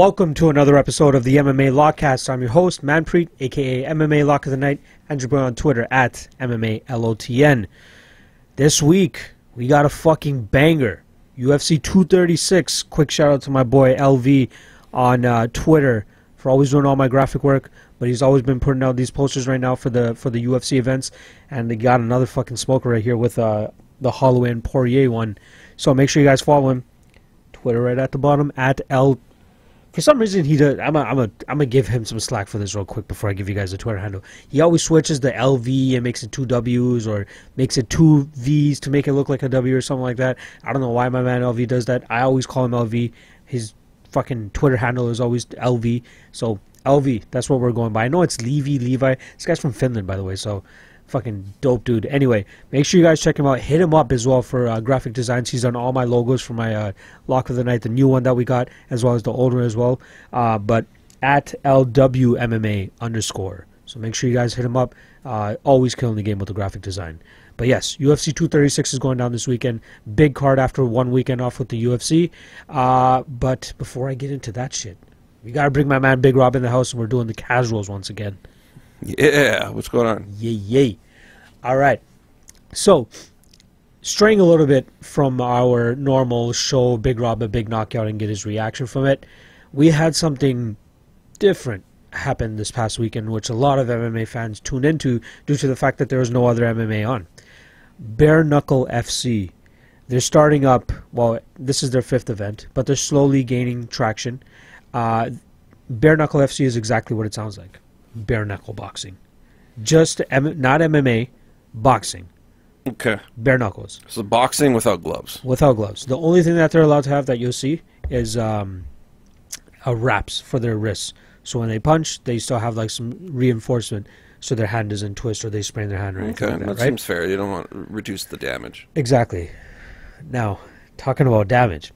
Welcome to another episode of the MMA Lockcast. I'm your host, Manpreet, aka MMA Lock of the Night, and your boy on Twitter at MMALOTN. This week, we got a fucking banger. UFC 236. Quick shout out to my boy LV on uh, Twitter for always doing all my graphic work. But he's always been putting out these posters right now for the for the UFC events, and they got another fucking smoker right here with uh, the Holloway and Poirier one. So make sure you guys follow him. Twitter right at the bottom at L. For some reason, he does. I'm a, I'm a, I'm gonna give him some slack for this real quick before I give you guys a Twitter handle. He always switches the LV and makes it two W's or makes it two V's to make it look like a W or something like that. I don't know why my man LV does that. I always call him LV. His fucking Twitter handle is always LV. So LV, that's what we're going by. I know it's Levy, Levi. This guy's from Finland, by the way, so fucking dope dude. Anyway, make sure you guys check him out. Hit him up as well for uh, graphic designs. He's done all my logos for my uh, Lock of the Night, the new one that we got, as well as the older as well. Uh, but at LWMMA underscore. So make sure you guys hit him up. Uh, always killing the game with the graphic design. But yes, UFC 236 is going down this weekend. Big card after one weekend off with the UFC. Uh, but before I get into that shit, we gotta bring my man Big Rob in the house, and we're doing the casuals once again. Yeah, what's going on? Yay, yay. All right. So, straying a little bit from our normal show, Big Rob, a big knockout, and get his reaction from it, we had something different happen this past weekend, which a lot of MMA fans tuned into due to the fact that there was no other MMA on. Bare Knuckle FC. They're starting up, well, this is their fifth event, but they're slowly gaining traction. Uh, Bare Knuckle FC is exactly what it sounds like bare knuckle boxing. Just M- not MMA, boxing. Okay. Bare knuckles. So boxing without gloves. Without gloves. The only thing that they're allowed to have that you'll see is um, a wraps for their wrists. So when they punch, they still have like some reinforcement so their hand doesn't twist or they sprain their hand or anything Okay, like that, that, right? seems fair. You don't want to reduce the damage. Exactly. Now, talking about damage.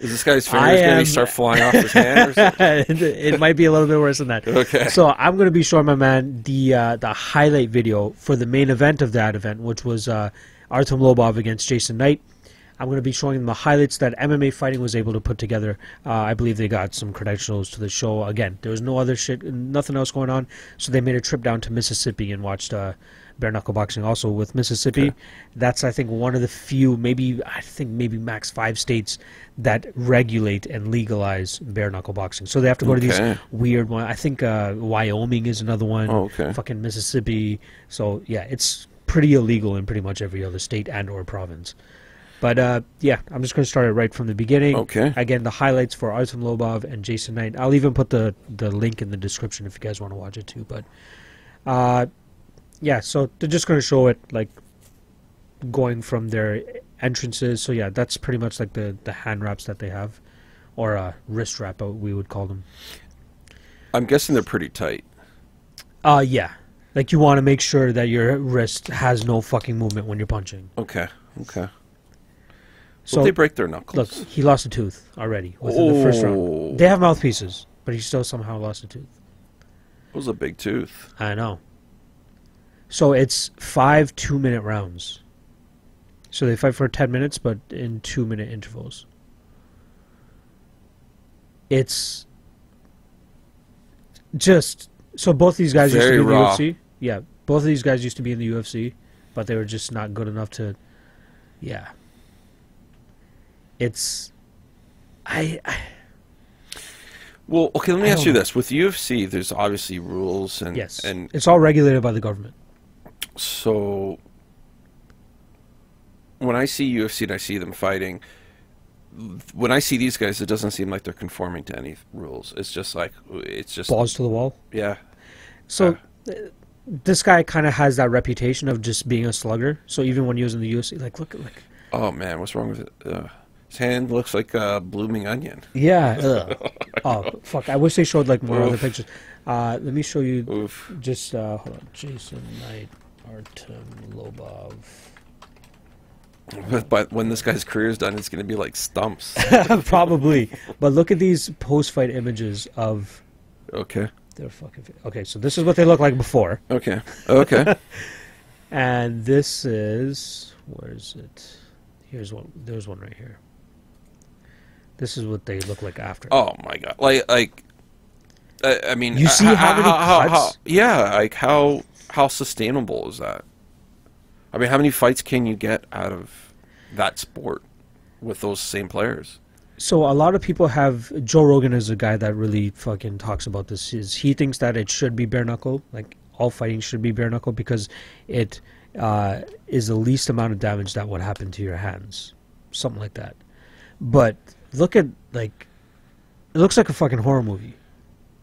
Is this guy's fingers going to start flying off his hand? Or it might be a little bit worse than that. Okay. So I'm going to be showing my man the uh, the highlight video for the main event of that event, which was uh, Artem Lobov against Jason Knight. I'm going to be showing them the highlights that MMA Fighting was able to put together. Uh, I believe they got some credentials to the show. Again, there was no other shit, nothing else going on, so they made a trip down to Mississippi and watched uh, bare knuckle boxing. Also with Mississippi, Okay. that's I think one of the few, maybe I think maybe max five states that regulate and legalize bare knuckle boxing. So they have to go to these weird one. I think uh, Wyoming is another one. Oh, okay. Fucking Mississippi. So yeah, it's pretty illegal in pretty much every other state and or province. But uh, yeah, I'm just going to start it right from the beginning. Okay. Again, the highlights for Artem Lobov and Jason Knight. I'll even put the the link in the description if you guys want to watch it too. But uh, yeah, so they're just going to show it like going from their entrances. So yeah, that's pretty much like the the hand wraps that they have, or a wrist wrap, uh, we would call them. I'm guessing they're pretty tight. Uh, yeah. Like you want to make sure that your wrist has no fucking movement when you're punching. Okay. Okay. So Will they break their knuckles. look, he lost a tooth already within the first Oh. round. They have mouthpieces, but he still somehow lost a tooth. It was a big tooth. I know. So it's five two-minute rounds. So they fight for ten minutes, but in two-minute intervals. It's just so both these guys used to be in the raw. UFC. Yeah, both of these guys used to be in the UFC, but they were just not good enough to. Yeah. It's. I, I Well, okay. Let me ask you know. this: with UFC, there's obviously rules, and yes, and it's all regulated by the government. So when I see UFC and I see them fighting, when I see these guys, it doesn't seem like they're conforming to any rules. It's just like it's just Balls to the wall. yeah. So uh, this guy kind of has that reputation of just being a slugger. So even when he was in the UFC, like look, at like Oh man, what's wrong with it? Uh, his hand looks like a blooming onion. yeah, oh fuck! I wish they showed like more other Oof. pictures. Uh, let me show you Oof. just uh, hold on. Jason Knight, Artem Lobov. But, but when this guy's career is done, it's going to be like stumps. Probably, but look at these post-fight images of okay. their fucking. Okay, so this is what they look like before, Okay. Okay. and this is where is it? Here's one. There's one right here. This is what they look like after. Oh my god! Like like, uh, I mean, You uh, see h- how many how, cuts? yeah, like how how sustainable is that? I mean, how many fights can you get out of that sport with those same players? So a lot of people have Joe Rogan is a guy that really fucking talks about this. Is he thinks that it should be bare knuckle, like all fighting should be bare knuckle because it uh, is the least amount of damage that would happen to your hands, something like that. But look at like, it looks like a fucking horror movie.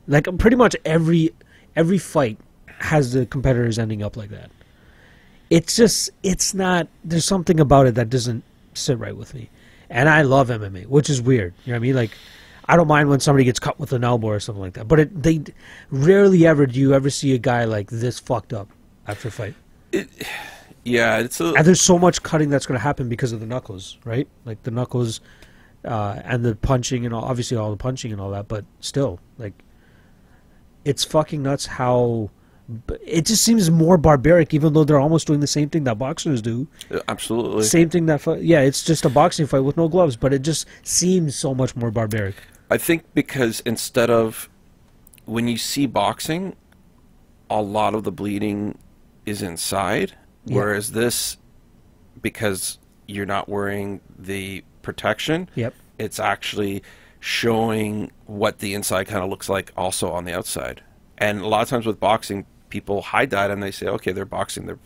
Like pretty much every every fight has the competitors ending up like that. It's just it's not. There's something about it that doesn't sit right with me and I love MMA, which is weird. You know what I mean? Like, I don't mind when somebody gets cut with an elbow or something like that. But it, they rarely ever do you ever see a guy like this fucked up after a fight. Yeah, it's a And there's so much cutting that's going to happen because of the knuckles, right? Like the knuckles uh, and the punching and all, obviously all the punching and all that. But still, like, it's fucking nuts how. It just seems more barbaric, even though they're almost doing the same thing that boxers do. Uh, absolutely. Same thing that, yeah, it's just a boxing fight with no gloves, but it just seems so much more barbaric. I think because instead of when you see boxing, a lot of the bleeding is inside, Yeah. whereas this, because you're not wearing the protection, Yep. it's actually showing what the inside kind of looks like also on the outside. And a lot of times with boxing, people hide that and they say, okay, they're boxing, they're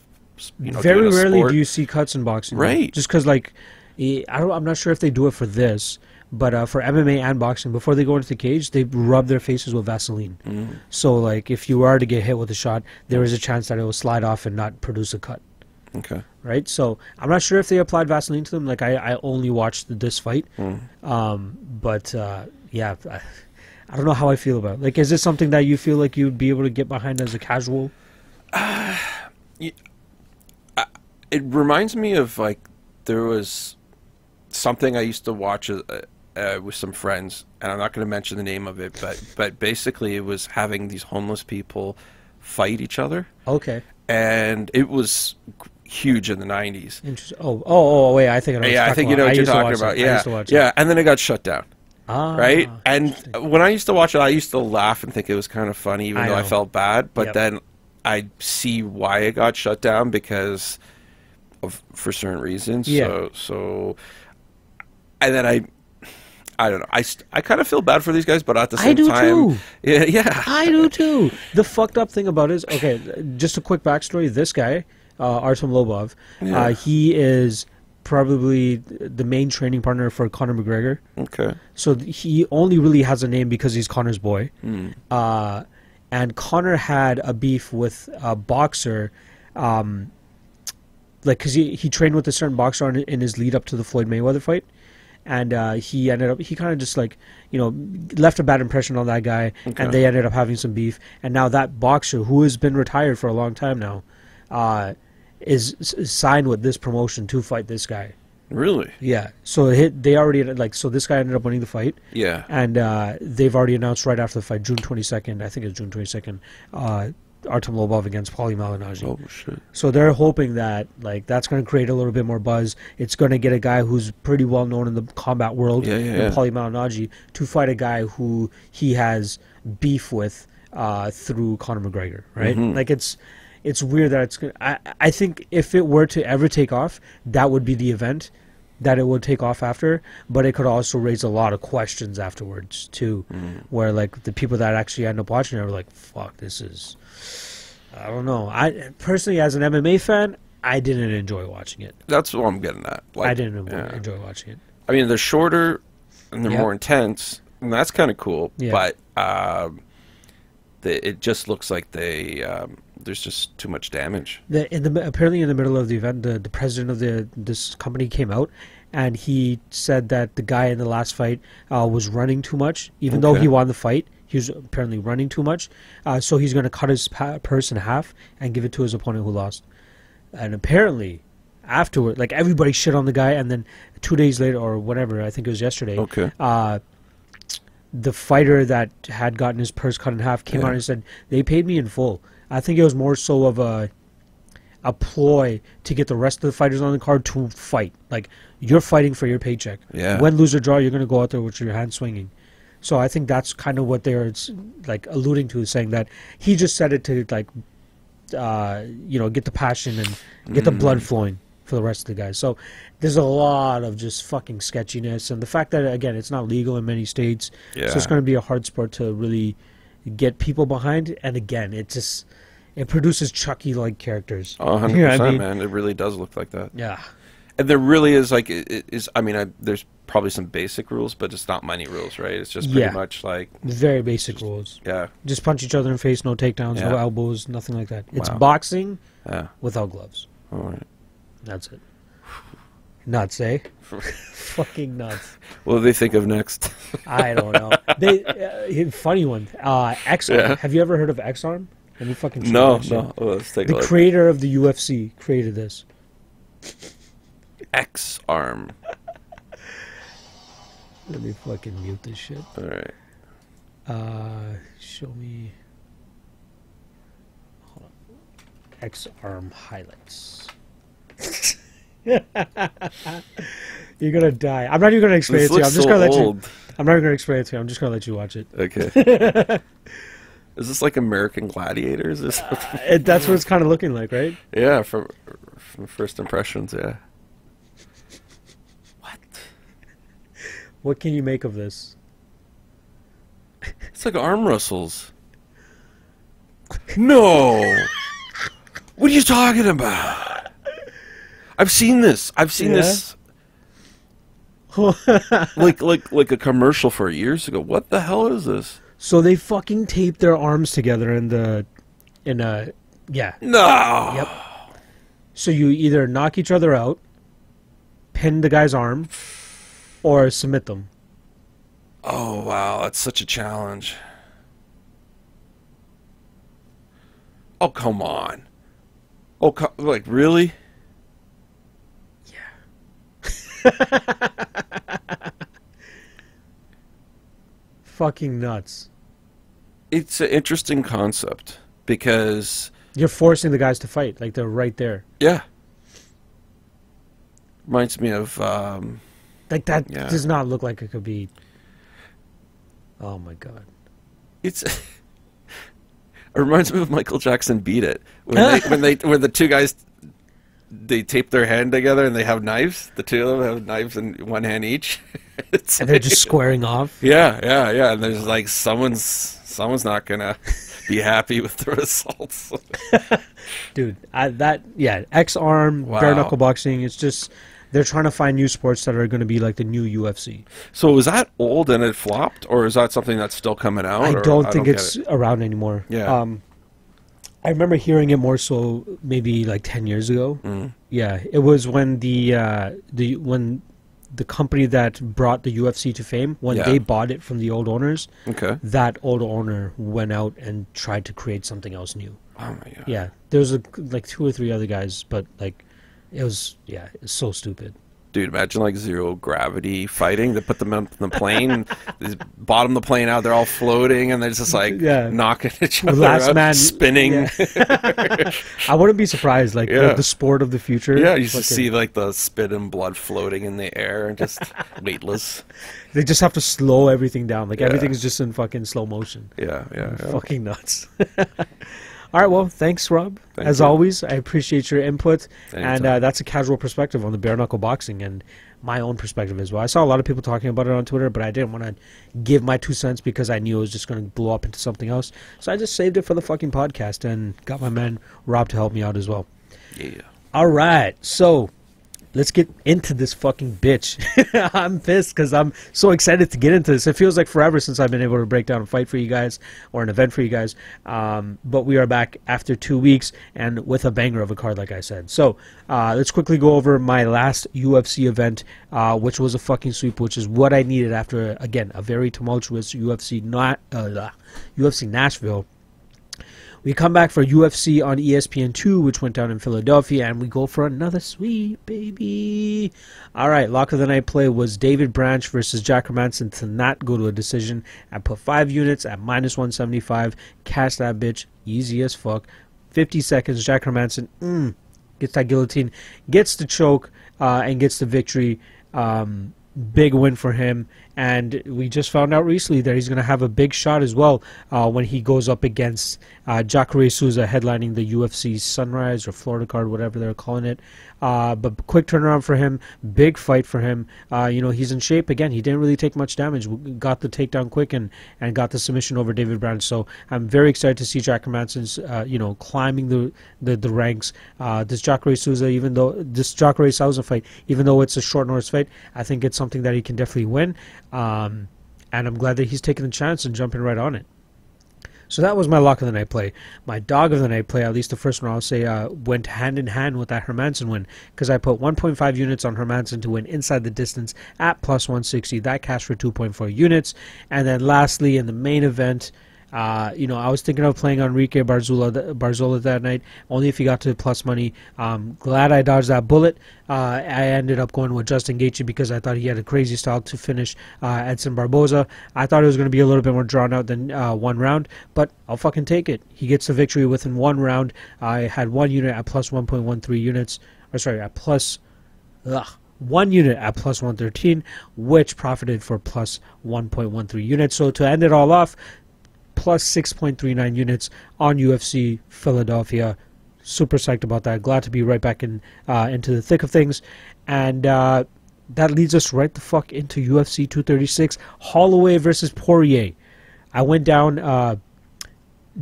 you know Very rarely sport. do you see cuts in boxing, though. Right. Just because, like, I don't, I'm not sure if they do it for this, but uh, for MMA and boxing, before they go into the cage, they rub their faces with Vaseline. Mm. So, like, if you are to get hit with a shot, there is a chance that it will slide off and not produce a cut. Okay. Right. So I'm not sure if they applied Vaseline to them. Like, I, I only watched this fight, Mm. um, but uh, yeah. I, don't know how I feel about it. Like, is this something that you feel like you'd be able to get behind as a casual? it reminds me of like there was something I used to watch uh, uh, with some friends, and I'm not going to mention the name of it, but but basically it was having these homeless people fight each other, Okay. and it was huge in the '90s. Interesting. Oh, oh, oh, wait. I think I know. what Yeah, I think you know what I you're talking about. Yeah, used to watch it. yeah, and then it got shut down. Ah, right? And when I used to watch it, I used to laugh and think it was kind of funny, even I though I felt bad. But Yep. then I see why it got shut down because of for certain reasons. Yeah. So, so, and then I, I don't know. I, I kind of feel bad for these guys, but at the same I do time, too. yeah, yeah. I do too. The fucked up thing about it is okay. Just a quick backstory. This guy, uh, Artem Lobov, Yeah. uh, he is probably the main training partner for Conor McGregor. Okay. So he only really has a name because he's Conor's boy. Mm. Uh, and Conor had a beef with a boxer, um, like because he he trained with a certain boxer on, in his lead up to the Floyd Mayweather fight, and uh, he ended up he kind of just like you know left a bad impression on that guy, Okay. and they ended up having some beef. And now that boxer who has been retired for a long time now, uh, is, is signed with this promotion to fight this guy. Really? Yeah, so hit, they already like so this guy ended up winning the fight, Yeah. and uh, they've already announced right after the fight, June twenty second. I think it's June twenty second. Uh, Artem Lobov against Paulie Malignaggi. Oh shit. So they're hoping that like that's going to create a little bit more buzz. It's going to get a guy who's pretty well known in the combat world, Yeah, yeah, yeah. Paulie Malignaggi, to fight a guy who he has beef with uh, through Conor McGregor. Right? Mhm. Like it's it's weird that it's. gonna- I I think if it were to ever take off, that would be the event that it would take off after. But it could also raise a lot of questions afterwards too, Mm. where like the people that actually end up watching it are like, "Fuck, this is." I don't know. I personally, as an MMA fan, I didn't enjoy watching it. That's what I'm getting at. Like, I didn't enjoy, yeah. enjoy watching it. I mean, they're shorter and they're Yep. more intense, and that's kind of cool. Yeah. But um, the, it just looks like they um, there's just too much damage. The, in the apparently in the middle of the event, the, the president of the this company came out, and he said that the guy in the last fight uh, was running too much, even though he won the fight. He was apparently running too much, uh, so he's going to cut his pa- purse in half and give it to his opponent who lost. And apparently, afterward, like everybody shit on the guy, and then two days later or whatever, I think it was yesterday. Okay. uh, the fighter that had gotten his purse cut in half came Yeah. out and said they paid me in full. I think it was more so of a a ploy to get the rest of the fighters on the card to fight. Like you're fighting for your paycheck. Yeah. Win, lose or draw, you're gonna go out there with your hand swinging. So I think that's kind of what they're like alluding to, saying that he just said it to like, uh, you know, get the passion and get the blood flowing for the rest of the guys. So there's a lot of just fucking sketchiness, and the fact that again it's not legal in many states, yeah. so it's going to be a hard sport to really get people behind. And again, it just it produces Chucky like characters. Oh, 100 You know what I percent, mean? man. It really does look like that. Yeah. And there really is like it, it is. I mean, I, there's probably some basic rules, but it's not many rules, right? It's just pretty Yeah. much like Very basic rules. yeah, Just punch each other in the face, no takedowns, no elbows, nothing like that. It's Wow. boxing yeah. without gloves. All right. That's it. Nuts, eh? Fucking nuts. What do they think of next? I don't know. They uh, funny one. Uh, X. Yeah. Have you ever heard of X Arm? Let me fucking show no, no. Oh, let's take The creator of the UFC created this. X arm. Let me fucking mute this shit. All right. Uh, show me. X Arm highlights. You're gonna die. I'm not even gonna explain This it to you. I'm just so gonna let you. old. I'm not even gonna explain it to you. I'm just gonna let you watch it. Okay. is this like American Gladiators? Or something? Uh, it, that's what it's kind of looking like, right? yeah, from from first impressions. Yeah. What? What can you make of this? It's like arm wrestles. No. what are you talking about? I've seen this. I've seen Yeah? this. like like like a commercial for years ago. What the hell is this? So they fucking tape their arms together in the, in a, yeah. No. Yep. So you either knock each other out, pin the guy's arm, or submit them. Oh wow, that's such a challenge. Oh come on. Oh co- like really? Fucking nuts. It's an interesting concept because You're forcing the guys to fight, like they're right there. yeah. Reminds me of um Like that Yeah. does not look like it could be. Oh my god. it's it reminds me of Michael Jackson beat it when they when they when the two guys they tape their hand together and they have knives. The two of them have knives in one hand each. And they're like- just squaring off. Yeah, yeah, yeah. And there's like someone's someone's not gonna be happy with the results. Dude, I, that, yeah, X arm, bare knuckle boxing. It's just, they're trying to find new sports that are going to be like the new UFC. so was that old and it flopped, or is that something that's still coming out? I don't think get it's it. around anymore. Yeah. Um, I remember hearing it more so maybe like ten years ago. Mm. Yeah, it was when the uh, the when the company that brought the UFC to fame when Yeah. they bought it from the old owners. Okay. That old owner went out and tried to create something else new. Oh my god. Yeah, there was a, like two or three other guys, but like it was yeah, it's so stupid. Dude, imagine like zero gravity fighting. They put them on the plane, bottom the plane out. They're all floating, and they're just like Yeah. knocking each The other last out, man spinning. yeah. I wouldn't be surprised. Like Yeah. the, the sport of the future. Yeah, you to fucking- see like the spit and blood floating in the air and just weightless. They just have to slow everything down. Like Yeah. everything is just in fucking slow motion. Yeah, yeah. yeah. Fucking nuts. All right, well, thanks, Rob. Thank As you. always, I appreciate your input, and uh, that's a casual perspective on the bare knuckle boxing and my own perspective as well. I saw a lot of people talking about it on Twitter, but I didn't want to give my two cents because I knew it was just going to blow up into something else. So I just saved it for the fucking podcast and got my man Rob to help me out as well. Yeah. All right, so let's get into this fucking bitch. I'm pissed because I'm so excited to get into this. It feels like forever since I've been able to break down a fight for you guys or an event for you guys. Um, but we are back after two weeks and with a banger of a card, like I said. So uh, let's quickly go over my last UFC event, uh, which was a fucking sweep, which is what I needed after, again, a very tumultuous UFC, not, uh, UFC Nashville. We come back for UFC on E ESPN2, which went down in Philadelphia, and we go for another sweep, baby. All right, lock of the night play was David Branch versus Jack Hermansson to not go to a decision. I put five units at minus 175. Cash that bitch, easy as fuck. 50 seconds, Jack Hermansson, mm, gets that guillotine, gets the choke, uh, and gets the victory. Um, big win for him. And we just found out recently that he's going to have a big shot as well uh, when he goes up against uh, Jacare Souza headlining the UFC Sunrise or Florida card, whatever they're calling it. Uh, but quick turnaround for him, big fight for him. Uh, you know, he's in shape again. He didn't really take much damage. Got the takedown quick and, and got the submission over David Brown. So I'm very excited to see Jack Hermansson's, uh, you know, climbing the the, the ranks. Uh, this Jacare Souza, even though this Jacare Souza fight, even though it's a short notice fight, I think it's something that he can definitely win. Um, and I'm glad that he's taking the chance and jumping right on it. So that was my lock of the night play. My dog of the night play, at least the first one I'll say, uh, went hand in hand with that Hermansson win because I put 1.5 units on Hermansson to win inside the distance at plus 160. That cash for 2.4 units. And then lastly, in the main event, uh, you know, I was thinking of playing Enrique Barzola, Barzola that night, only if he got to the plus money. Um, glad I dodged that bullet. Uh, I ended up going with Justin Gaethje because I thought he had a crazy style to finish uh, Edson Barboza. I thought it was going to be a little bit more drawn out than uh, one round, but I'll fucking take it. He gets the victory within one round. I had one unit at plus 1.13 units, or sorry, at plus. Ugh, one unit at plus 113, which profited for plus 1.13 units. So to end it all off, plus 6.39 units on UFC Philadelphia. Super psyched about that. Glad to be right back in uh, into the thick of things, and uh, that leads us right the fuck into UFC 236 Holloway versus Poirier. I went down uh,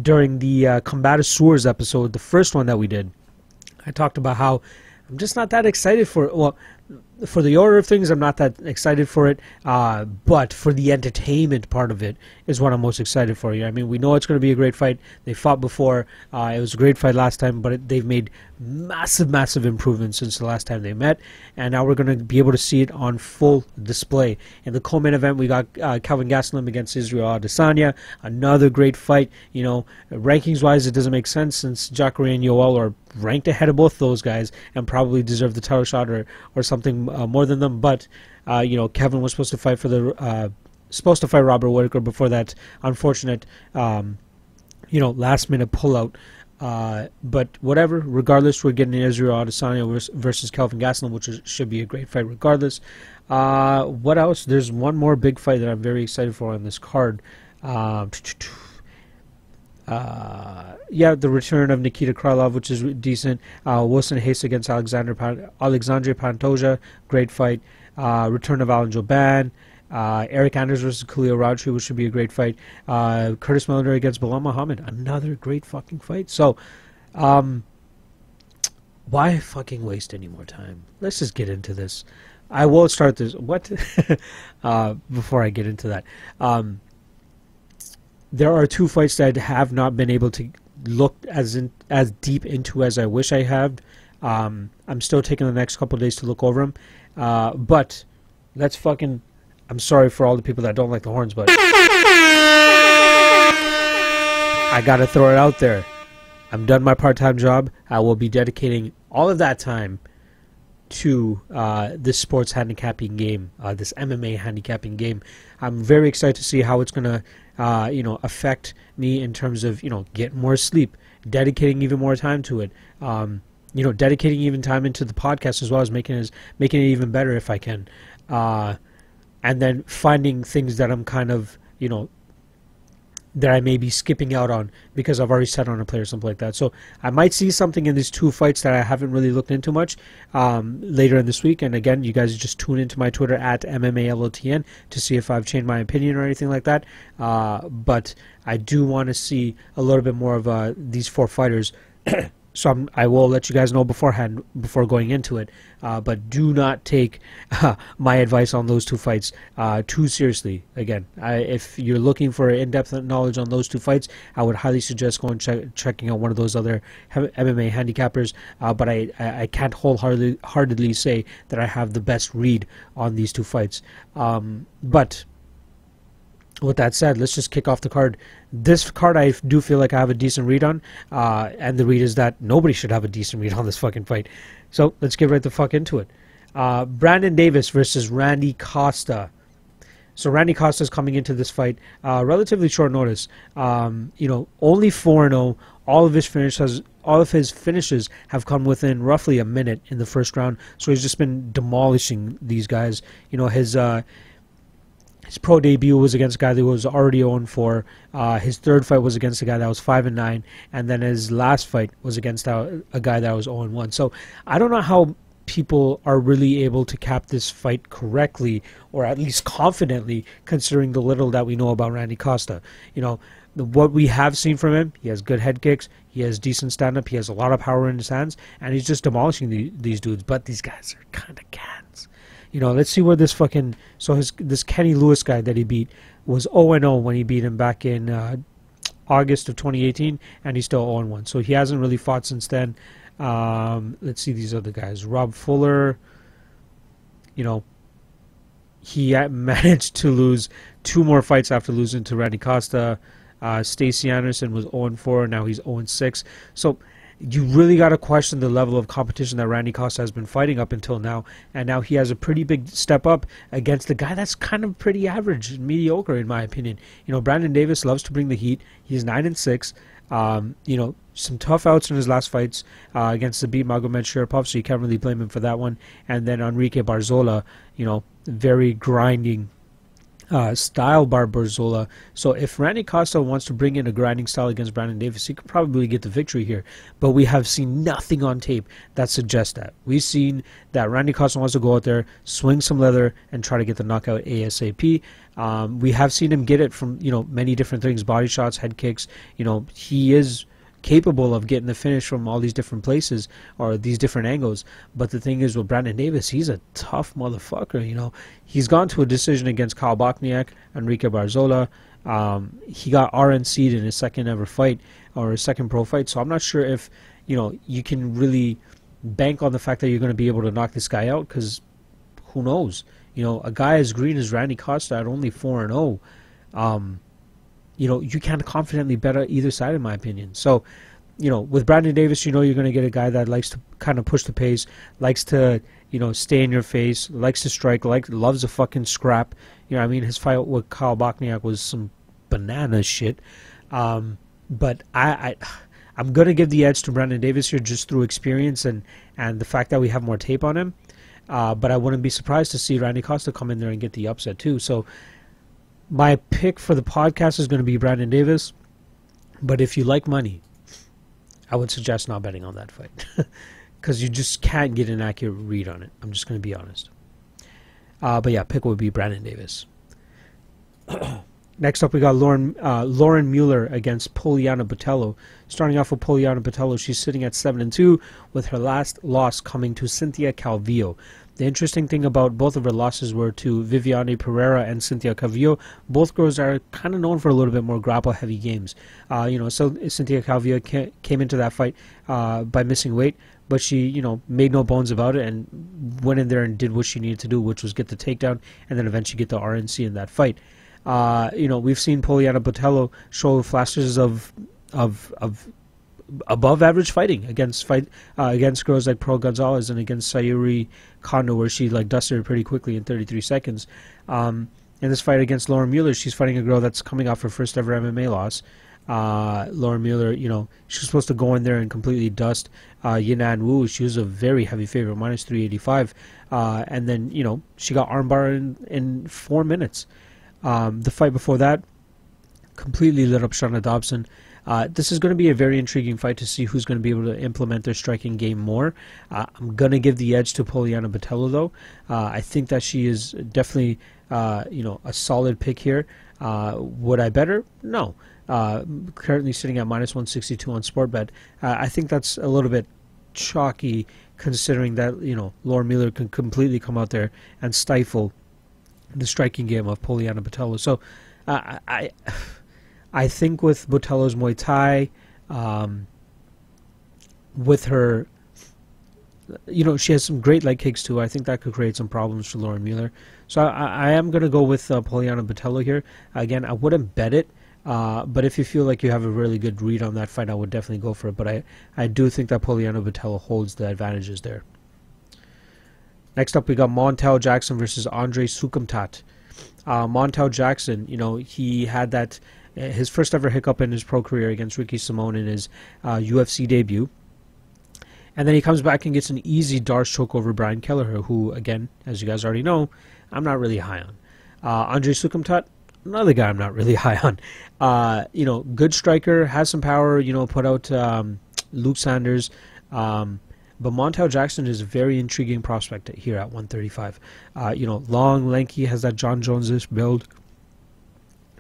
during the uh, Combatisseurs episode, the first one that we did. I talked about how I'm just not that excited for. Well, for the order of things, I'm not that excited for it. Uh, but for the entertainment part of it is what I'm most excited for. You, I mean, we know it's going to be a great fight. They fought before. Uh, it was a great fight last time, but it, they've made massive, massive improvements since the last time they met. And now we're going to be able to see it on full display. In the co-main event, we got uh, Kelvin Gastelum against Israel Adesanya. Another great fight. You know, rankings-wise, it doesn't make sense since Jacare and Yoel are ranked ahead of both those guys and probably deserve the title shot or, or something uh, more than them. But uh, you know, Kevin was supposed to fight for the uh, supposed to fight Robert Whitaker before that unfortunate, um, you know, last minute pullout. Uh, but whatever, regardless, we're getting Israel Adesanya versus Kelvin Gastelum, which is, should be a great fight regardless. Uh, what else? There's one more big fight that I'm very excited for on this card. Uh, uh, yeah, the return of Nikita Krylov, which is decent. Uh, Wilson Reis against Alexander Pan- Alexandre Pantoja, great fight. Uh, return of Alan Jouban. Uh, Eryk Anders versus Khalil Rountree, which should be a great fight. Uh, Curtis Millender against Belal Muhammad, another great fucking fight. So, um, why fucking waste any more time? Let's just get into this. I will start this. What? uh, before I get into that, um, there are two fights that I have not been able to look as in, as deep into as I wish I had. Um, I'm still taking the next couple days to look over them, uh, but let's fucking. I'm sorry for all the people that don't like the horns, but I gotta throw it out there. I'm done my part-time job. I will be dedicating all of that time to uh, this sports handicapping game, uh, this MMA handicapping game. I'm very excited to see how it's gonna uh, you know, affect me in terms of, you know, get more sleep, dedicating even more time to it. Um, you know, dedicating even time into the podcast as well as making it, making it even better if I can. And then finding things that I'm kind of, you know, that I may be skipping out on because I've already set on a play or something like that. So I might see something in these two fights that I haven't really looked into much um, later in this week. And again, you guys just tune into my Twitter at MMALOTN to see if I've changed my opinion or anything like that. Uh, but I do want to see a little bit more of uh, these four fighters so I'm, i will let you guys know beforehand before going into it. Uh, but do not take uh, my advice on those two fights uh, too seriously. Again, I, if you're looking for in-depth knowledge on those two fights, I would highly suggest going check, checking out one of those other MMA handicappers. Uh, but I, I, can't wholeheartedly say that I have the best read on these two fights. Um, but with that said, let's just kick off the card. This card I do feel like I have a decent read on, uh, and the read is that nobody should have a decent read on this fucking fight. So let's get right the fuck into it. Uh, Brandon Davis versus Randy Costa. So Randy Costa is coming into this fight uh, relatively short notice. Um, you know, only 4-0, all of his finishes, all of his finishes have come within roughly a minute in the first round. So he's just been demolishing these guys. You know, his uh, his pro debut was against a guy that was already 0 4. Uh, his third fight was against a guy that was 5 and 9, and then his last fight was against a, a guy that was 0 1. So I don't know how people are really able to cap this fight correctly or at least confidently considering the little that we know about Randy Costa. You know, the, what we have seen from him, he has good head kicks, he has decent stand up, he has a lot of power in his hands, and he's just demolishing the, these dudes. But these guys are kind of cats. You know, let's see where this fucking. So his this Kenny Lewis guy that he beat was 0 0 when he beat him back in uh, August of 2018, and he's still 0 1. So he hasn't really fought since then. Um, let's see these other guys. Rob Fuller, you know, he managed to lose two more fights after losing to Randy Costa. Uh, Stacy Anderson was 0 4, now he's 0 6. So you really got to question the level of competition that Randy Costa has been fighting up until now. And now he has a pretty big step up against the guy that's kind of pretty average, mediocre, in my opinion. You know, Brandon Davis loves to bring the heat. He's 9 and 6. Um, you know, some tough outs in his last fights uh, against Zabit Magomedsharipov, so you can't really blame him for that one. And then Enrique Barzola, you know, very grinding uh, style Barzola. So if Randy Costa wants to bring in a grinding style against Brandon Davis, he could probably get the victory here. But we have seen nothing on tape that suggests that. We've seen that Randy Costa wants to go out there, swing some leather, and try to get the knockout ASAP. Um, we have seen him get it from you know many different things, body shots, head kicks. You know he is capable of getting the finish from all these different places or these different angles. But the thing is with Brandon Davis, he's a tough motherfucker. You know, he's gone to a decision against Kyle Bochniak, Enrique Barzola. Um, he got RNC'd in his second ever fight or his second pro fight. So I'm not sure if you know you can really bank on the fact that you're going to be able to knock this guy out because who knows? You know, a guy as green as Randy Costa at only four and zero. You know, you can't confidently bet on either side, in my opinion. So, you know, with Brandon Davis, you know you're going to get a guy that likes to kind of push the pace, likes to, you know, stay in your face, likes to strike, like loves a fucking scrap. You know, I mean, his fight with Kyle Bochniak was some banana shit. Um, but I, I, I'm going to give the edge to Brandon Davis here just through experience and and the fact that we have more tape on him. Uh, but I wouldn't be surprised to see Randy Costa come in there and get the upset too. So my pick for the podcast is going to be Brandon Davis. But if you like money, I would suggest not betting on that fight because you just can't get an accurate read on it. I'm just going to be honest. Uh, but yeah, pick would be Brandon Davis. Next up, we got Lauren uh, Lauren Mueller against Poliana Botelho. Starting off with Poliana Botelho, she's sitting at seven and two, with her last loss coming to Cynthia Calvillo. The interesting thing about both of her losses were to Viviane Pereira and Cynthia Calvillo. Both girls are kind of known for a little bit more grapple-heavy games. Uh, you know, so Cynthia Calvillo came into that fight uh, by missing weight, but she, you know, made no bones about it and went in there and did what she needed to do, which was get the takedown and then eventually get the RNC in that fight. Uh, you know, we've seen Poliana Botelho show flashes of of of above average fighting against fight uh, against girls like Pearl Gonzalez and against Sayuri Kondo, where she like dusted her pretty quickly in 33 seconds. Um, in this fight against Lauren Mueller, she's fighting a girl that's coming off her first ever MMA loss. Uh, Lauren Mueller, you know, she was supposed to go in there and completely dust uh, Yanan Wu. She was a very heavy favorite, minus 385. Uh, and then, you know, she got armbar in, in four minutes. Um, the fight before that completely lit up Shana Dobson. Uh, this is going to be a very intriguing fight to see who's going to be able to implement their striking game more. Uh, I'm going to give the edge to Poliana Botelho, though. Uh, I think that she is definitely, uh, you know, a solid pick here. Uh, would I bet her? No. Uh, currently sitting at minus 162 on Sportbet. I think that's a little bit chalky, considering that you know Lauren Mueller can completely come out there and stifle the striking game of Poliana Botelho. So, I, I I think with Botelho's Muay Thai, um, with her, you know, she has some great leg kicks too. I think that could create some problems for Lauren Mueller. So I, I am going to go with uh, Poliana Botelho here. Again, I wouldn't bet it, uh, but if you feel like you have a really good read on that fight, I would definitely go for it. But I, I do think that Poliana Botelho holds the advantages there. Next up, we got Montel Jackson versus Andre Soukhamthath. Uh, Montel Jackson, you know, he had that his first ever hiccup in his pro career against Ricky Simon in his uh, UFC debut. And then he comes back and gets an easy Darce choke over Brian Kelleher, who, again, as you guys already know, I'm not really high on. Uh, Andre Soukhamthath, another guy I'm not really high on. Uh, you know, good striker, has some power. You know, put out um, Luke Sanders. Um, but Montel Jackson is a very intriguing prospect here at 135. Uh, you know, long, lanky, has that Jon Jones-ish build.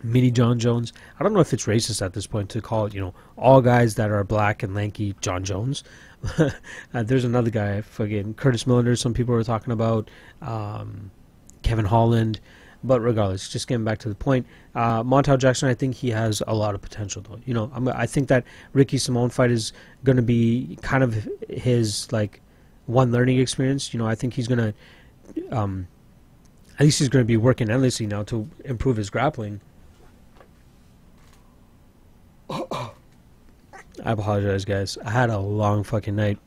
Mini Jon Jones. I don't know if it's racist at this point to call it, you know, all guys that are black and lanky Jon Jones. uh, there's another guy, fucking Curtis Millender, some people were talking about. Um, Kevin Holland. But regardless, just getting back to the point, uh, Montel Jackson, I think he has a lot of potential, though. You know, I'm, i think that Ricky Simon fight is going to be kind of his like one learning experience. You know, I think he's going to, um, at least he's going to be working endlessly now to improve his grappling. I apologize, guys. I had a long fucking night.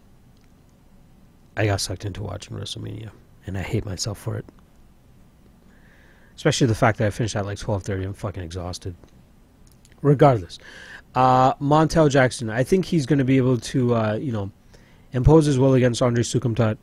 I got sucked into watching WrestleMania, and I hate myself for it. Especially the fact that I finished at like 12:30. I'm fucking exhausted. Regardless, uh, Montel Jackson. I think he's going to be able to, uh, you know, impose his will against Andre Soukhamthath.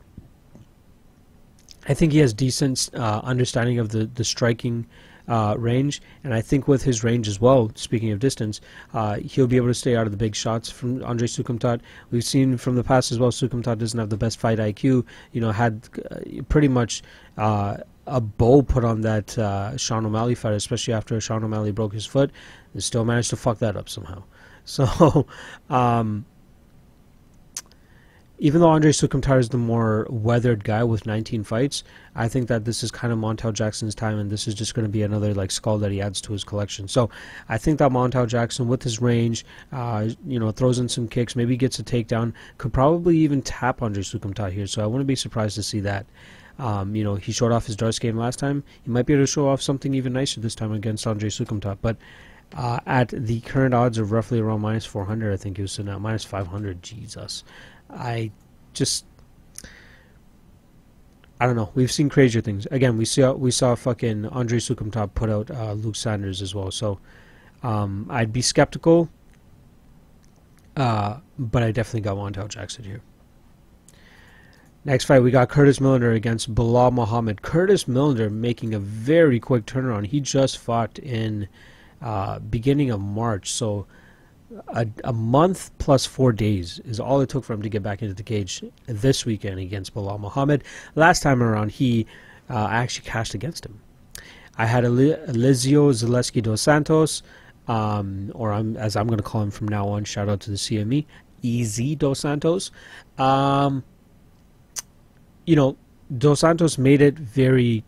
I think he has decent uh, understanding of the the striking uh, range, and I think with his range as well. Speaking of distance, uh, he'll be able to stay out of the big shots from Andre Soukhamthath. We've seen from the past as well. Soukhamthath doesn't have the best fight IQ. You know, had uh, pretty much uh, a bow put on that uh, Sean O'Malley fight, especially after Sean O'Malley broke his foot, and still managed to fuck that up somehow. So, um, even though Andre Soukhamthath is the more weathered guy with 19 fights, I think that this is kind of Montel Jackson's time, and this is just going to be another like skull that he adds to his collection. So, I think that Montel Jackson, with his range, uh, you know, throws in some kicks, maybe gets a takedown, could probably even tap Andre Soukhamthath here. So, I wouldn't be surprised to see that. Um, you know, he showed off his Darce game last time. He might be able to show off something even nicer this time against Andre Soukhamthath. But uh, at the current odds of roughly around minus 400, I think he was sitting at minus 500. Jesus. I just. I don't know. We've seen crazier things. Again, we saw we saw fucking Andre Soukhamthath put out uh, Luke Sanders as well. So um, I'd be skeptical, uh, but I definitely got Montel Jackson here. Next fight, we got Curtis Millender against Belal Muhammad. Curtis Millender making a very quick turnaround. He just fought in uh, beginning of March, so a, a, month plus four days is all it took for him to get back into the cage this weekend against Belal Muhammad. Last time around, he uh, actually cashed against him. I had Elizeu Zaleski dos Santos, um, or I'm, as I'm going to call him from now on. Shout out to the CME, EZ dos Santos. Um, you know, Dos Santos made it very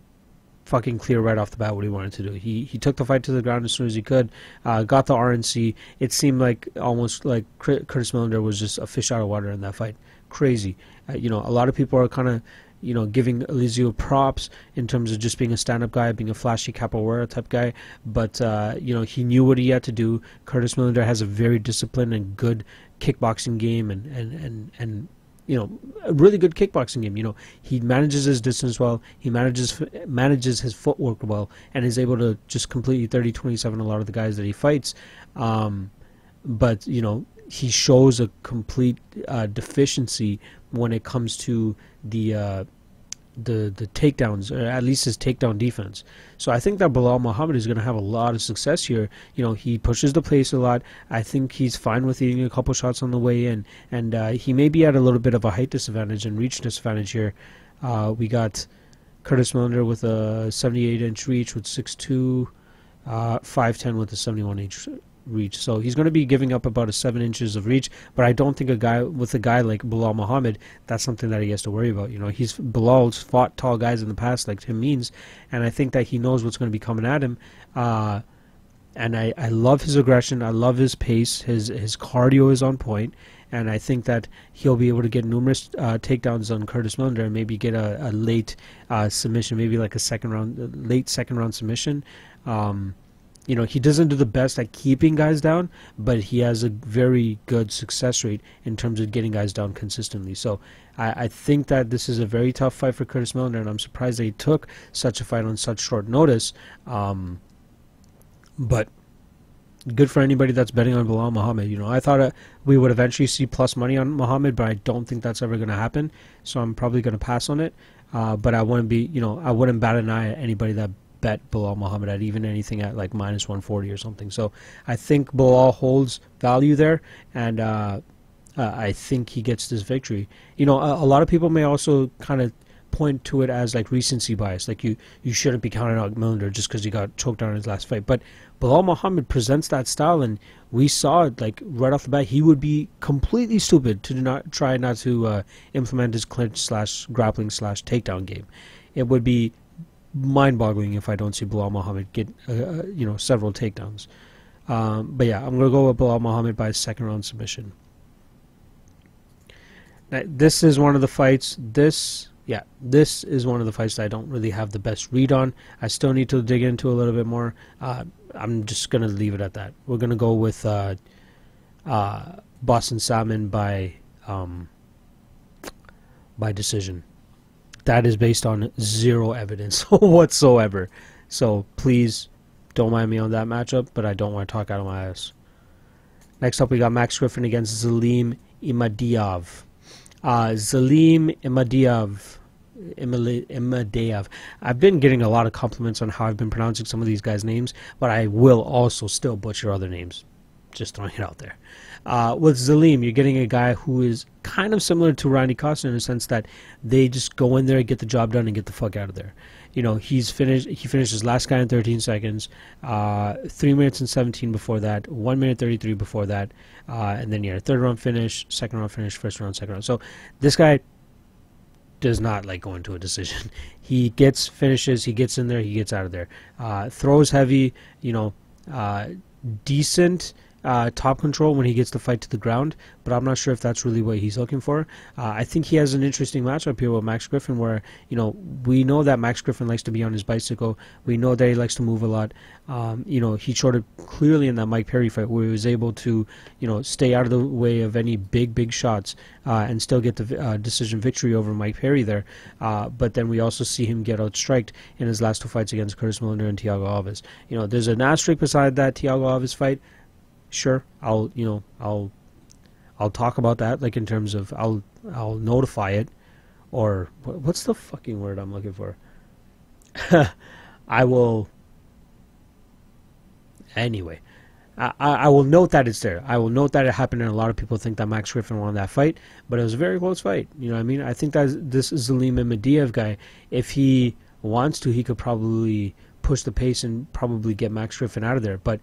fucking clear right off the bat what he wanted to do. He he took the fight to the ground as soon as he could, uh, got the RNC. It seemed like almost like Curtis Millender was just a fish out of water in that fight. Crazy. Uh, you know, a lot of people are kind of you know giving Elizeu props in terms of just being a stand-up guy, being a flashy capoeira type guy. But uh, you know, he knew what he had to do. Curtis Millender has a very disciplined and good kickboxing game and and and and you know, a really good kickboxing game. You know, he manages his distance well, he manages manages his footwork well, and is able to just completely 30-27 a lot of the guys that he fights. Um, but you know, he shows a complete uh, deficiency when it comes to the uh, the the takedowns, or at least his takedown defense. So I think that Belal Muhammad is going to have a lot of success here. You know, he pushes the pace a lot. I think he's fine with eating a couple shots on the way in, and uh, he may be at a little bit of a height disadvantage and reach disadvantage here. Uh, we got Curtis Millender with a 78 inch reach with 6'2", uh, 5'10 with a 71 inch reach. So he's going to be giving up about a seven inches of reach. But I don't think a guy with a guy like Belal Muhammad, that's something that he has to worry about. You know, he's Belal's fought tall guys in the past like Tim Means, and I think that he knows what's going to be coming at him. Uh, and I, I love his aggression. I love his pace. His his cardio is on point, and I think that he'll be able to get numerous uh, takedowns on Curtis Millender and maybe get a, a late uh, submission, maybe like a second round, late second round submission. Um, you know, he doesn't do the best at keeping guys down, but he has a very good success rate in terms of getting guys down consistently. So I, I think that this is a very tough fight for Curtis Millender, and I'm surprised he took such a fight on such short notice. Um, but good for anybody that's betting on Belal Muhammad. You know, I thought uh, we would eventually see plus money on Muhammad, but I don't think that's ever going to happen. So I'm probably going to pass on it. Uh, but I wouldn't be, you know, I wouldn't bat an eye at anybody that bet Belal Muhammad at even anything at like minus 140 or something. So I think Belal holds value there, and uh, uh, I think he gets this victory. You know, a, a lot of people may also kind of point to it as like recency bias, like you you shouldn't be counting out Millender just because he got choked out in his last fight. But Belal Muhammad presents that style, and we saw it like right off the bat. He would be completely stupid to not try not to uh, implement his clinch slash grappling slash takedown game. It would be mind-boggling if I don't see Belal Muhammad get uh, uh you know several takedowns. Um, but yeah, I'm gonna go with Belal Muhammad by second round submission. Now, this is one of the fights. This yeah, this is one of the fights that I don't really have the best read on. I still need to dig into a little bit more. Uh, I'm just gonna leave it at that. We're gonna go with uh, uh, Boston Salmon by um, by decision. That is based on zero evidence whatsoever. So please don't mind me on that matchup, but I don't want to talk out of my ass. Next up, we got Max Griffin against Zelim Imadaev. Uh, Zelim Imadaev. Imadaev. I've been getting a lot of compliments on how I've been pronouncing some of these guys' names, but I will also still butcher other names. Just throwing it out there. Uh, with Zelim, you're getting a guy who is kind of similar to Randy Costa in the sense that they just go in there, get the job done, and get the fuck out of there. You know he's finished he finished his last guy in 13 seconds uh, 3 minutes and 17 before that 1 minute 33 before that uh, and then yeah third round finish second round finish first round second round. So this guy does not like going to a decision. He gets finishes he gets in there he gets out of there. Uh, throws heavy you know uh, decent uh, top control when he gets the fight to the ground, but I'm not sure if that's really what he's looking for. Uh, I think he has an interesting matchup here with Max Griffin, where you know we know that Max Griffin likes to be on his bicycle. We know that he likes to move a lot. Um, you know he showed it clearly in that Mike Perry fight, where he was able to you know stay out of the way of any big big shots uh, and still get the uh, decision victory over Mike Perry there. Uh, but then we also see him get outstriked in his last two fights against Curtis Millender and Thiago Alves. You know there's an asterisk beside that Thiago Alves fight sure, I'll you know I'll I'll talk about that like in terms of I'll I'll notify it or what's the fucking word I'm looking for? I will anyway. I, I will note that it's there. I will note that it happened, and a lot of people think that Max Griffin won that fight, but it was a very close fight. You know what I mean? I think that this Zelim Imadaev guy, if he wants to, he could probably push the pace and probably get Max Griffin out of there. But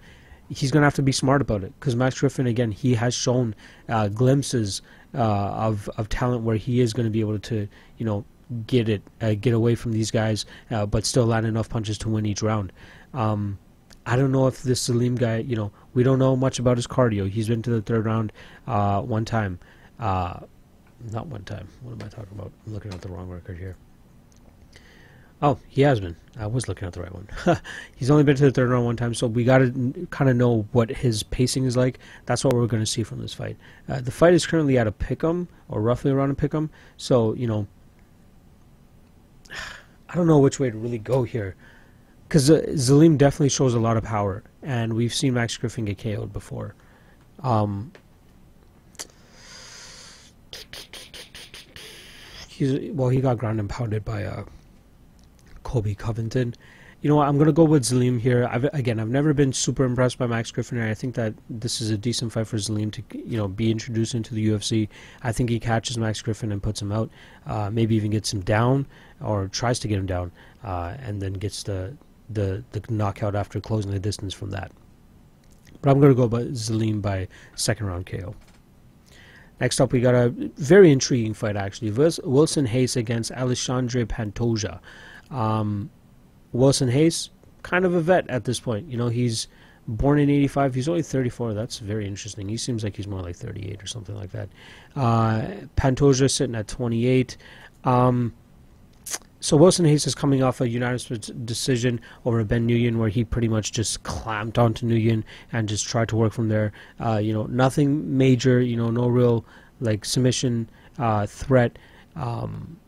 he's going to have to be smart about it because Max Griffin again he has shown uh, glimpses uh, of of talent where he is going to be able to you know get it uh, get away from these guys uh, but still land enough punches to win each round. Um, I don't know if this Zelim guy you know we don't know much about his cardio. He's been to the third round uh, one time, uh, not one time. What am I talking about? I'm looking at the wrong record here. Oh, he has been. I was looking at the right one. He's only been to the third round one time, so we got to kind of know what his pacing is like. That's what we're going to see from this fight. Uh, the fight is currently at a pick'em, or roughly around a pick'em. So you know, I don't know which way to really go here, because uh, Zelim definitely shows a lot of power, and we've seen Max Griffin get KO'd before. Um, he's well, he got ground and pounded by uh, Colby Covington. You know what? I'm going to go with Zelim here. I've, again, I've never been super impressed by Max Griffin. I think that this is a decent fight for Zelim to, you know, be introduced into the UFC. I think he catches Max Griffin and puts him out. Uh, maybe even gets him down or tries to get him down, uh, and then gets the, the the knockout after closing the distance from that. But I'm going to go by Zelim by second round KO. Next up, we got a very intriguing fight actually. Wilson Reis against Alexandre Pantoja. Um, Wilson Reis, kind of a vet at this point. You know, he's born in 85. He's only 34. That's very interesting. He seems like he's more like 38 or something like that. Uh, Pantoja sitting at 28. Um, so Wilson Reis is coming off a unanimous decision over Ben Nguyen, where he pretty much just clamped onto Nguyen and just tried to work from there. Uh, you know, nothing major. You know, no real like submission uh, threat. Um,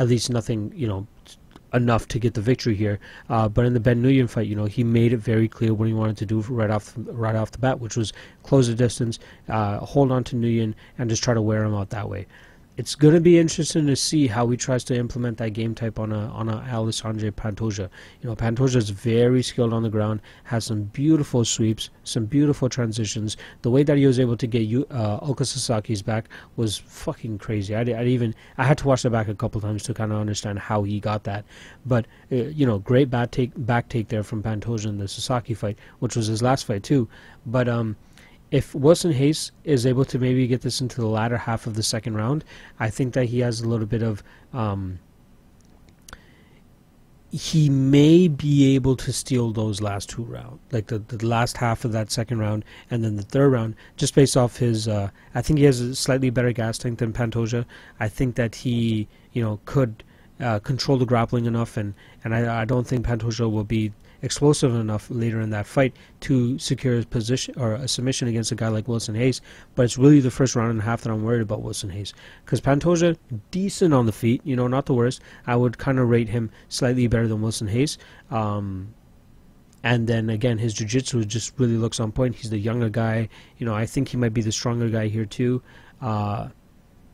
at least nothing. You know, enough to get the victory here. Uh, but in the Ben Nguyen fight, you know, he made it very clear what he wanted to do right off right off the bat, which was close the distance, uh, hold on to Nguyen, and just try to wear him out that way it's going to be interesting to see how he tries to implement that game type on a on a Alexandre Pantoja. You know, Pantoja is very skilled on the ground, has some beautiful sweeps, some beautiful transitions. The way that he was able to get uh, Ulka Sasaki's back was fucking crazy. I, I even I had to watch the back a couple times to kind of understand how he got that. But uh, you know, great back take back take there from Pantoja in the Sasaki fight, which was his last fight too. But um if Wilson Reis is able to maybe get this into the latter half of the second round, I think that he has a little bit of. Um, he may be able to steal those last two rounds, like the, the last half of that second round and then the third round, just based off his. Uh, I think he has a slightly better gas tank than Pantoja. I think that he, you know, could uh, control the grappling enough, and and I, I don't think Pantoja will be explosive enough later in that fight to secure a position or a submission against a guy like Wilson Reis. But it's really the first round and a half that I'm worried about Wilson Reis because Pantoja decent on the feet, you know, not the worst. I would kind of rate him slightly better than Wilson Hayes. Um, and then again, his jiu-jitsu just really looks on point. He's the younger guy. You know, I think he might be the stronger guy here too. Uh,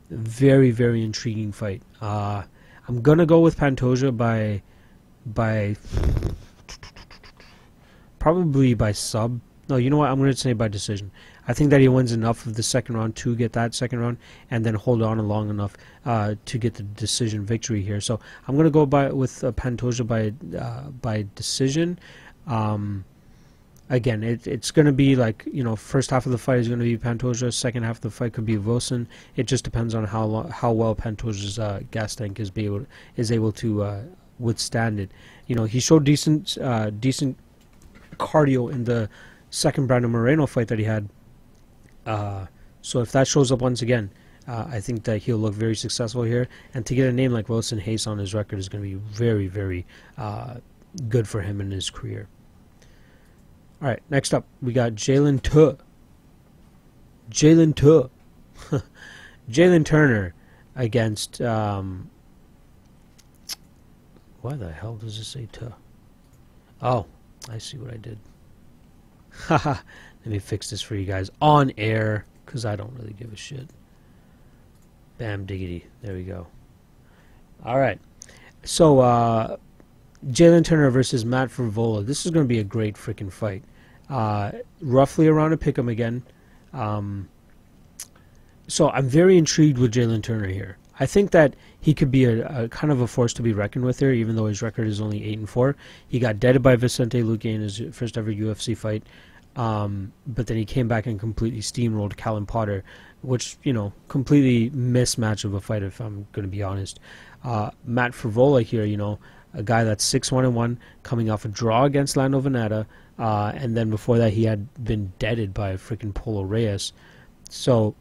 very, very intriguing fight. Uh, I'm gonna go with Pantoja by by probably by sub. No, you know what? I'm going to say by decision. I think that he wins enough of the second round to get that second round, and then hold on long enough uh, to get the decision victory here. So I'm going to go by with uh, Pantoja by uh, by decision. Um, again, it, it's going to be like you know, first half of the fight is going to be Pantoja. Second half of the fight could be Wilson. It just depends on how how well Pantoja's uh, gas tank is be able is able to uh, withstand it. You know, he showed decent uh, decent cardio in the second Brandon Moreno fight that he had. Uh, so if that shows up once again, uh, I think that he'll look very successful here. And to get a name like Wilson Reis on his record is going to be very, very uh, good for him in his career. All right, next up we got Jalin Tuh. Jalin Tuh. Jalin Turner against. Um, why the hell does it say Tuh? Oh, I see what I did. Haha, let me fix this for you guys on air, because I don't really give a shit. Bam diggity. There we go. Alright. So, uh, Jalin Turner versus Matt Frevola. This is going to be a great freaking fight. Uh, roughly around a pick 'em again. Um, so I'm very intrigued with Jalin Turner here. I think that he could be a, a, kind of a force to be reckoned with here, even though his record is only eight and four. He got deaded by Vicente Luque in his first ever UFC fight, um, but then he came back and completely steamrolled Callan Potter, which you know completely mismatch of a fight. If I'm going to be honest, uh, Matt Frevola here, you know, a guy that's six one and one, coming off a draw against Lando Vannata, uh, and then before that he had been deaded by freaking Polo Reyes. So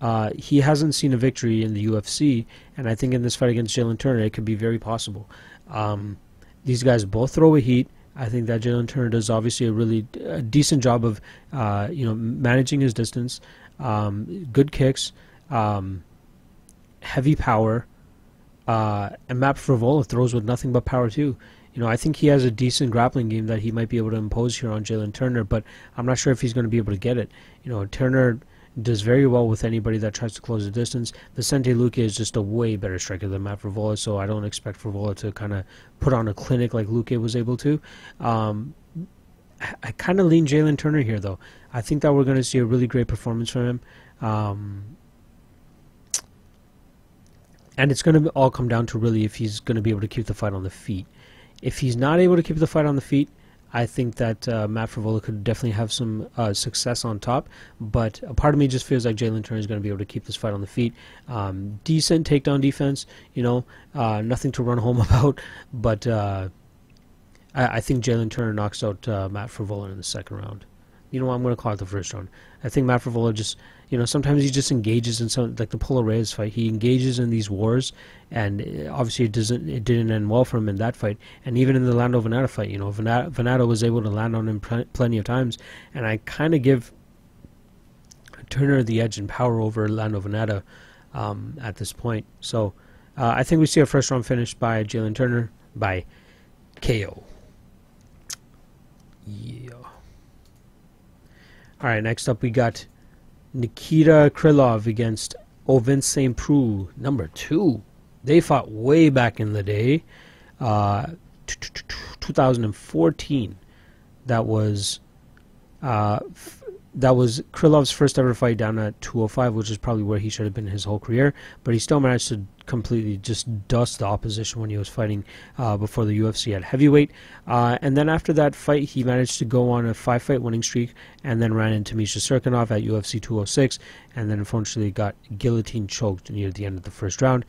uh, he hasn't seen a victory in the UFC, and I think in this fight against Jalin Turner, it could be very possible. Um, these guys both throw a heat. I think that Jalin Turner does obviously a really decent job of, uh, you know, managing his distance, um, good kicks, um, heavy power, uh, and Matt Frevola throws with nothing but power too. You know, I think he has a decent grappling game that he might be able to impose here on Jalin Turner, but I'm not sure if he's going to be able to get it. You know, Turner does very well with anybody that tries to close the distance. Vicente Luque is just a way better striker than Matt Frevola, so I don't expect Frevola to kind of put on a clinic like Luque was able to. Um, I kind of lean Jalin Turner here, though. I think that we're going to see a really great performance from him. Um, and it's going to all come down to really if he's going to be able to keep the fight on the feet. If he's not able to keep the fight on the feet, I think that uh, Matt Frevola could definitely have some uh, success on top, but a part of me just feels like Jalin Turner is going to be able to keep this fight on the feet. Um, decent takedown defense, you know, uh, nothing to run home about, but uh, I, I, think Jalin Turner knocks out uh, Matt Frevola in the second round. You know what? I'm going to call it the first round. I think Matt just you know, sometimes he just engages in some like the Polo Reyes fight. He engages in these wars, and uh, obviously it doesn't it didn't end well for him in that fight. And even in the Lando Vannata fight, you know, Vannata, was able to land on him pl- plenty of times. And I kind of give Turner the edge and power over Lando Vannata um, at this point. So uh, I think we see a first round finish by Jalin Turner. by KO. Yeah. All right, next up we got Nikita Krylov against Ovince St. Preux, number two. They fought way back in the day, uh, 2014. That was uh, that was Krylov's first ever fight down at 205, which is probably where he should have been his whole career. But he still managed to completely just dust the opposition when he was fighting uh, before the UFC at heavyweight. Uh, and then after that fight, he managed to go on a five fight winning streak and then ran into Misha Cirkunov at UFC 206 and then unfortunately got guillotine choked near the end of the first round.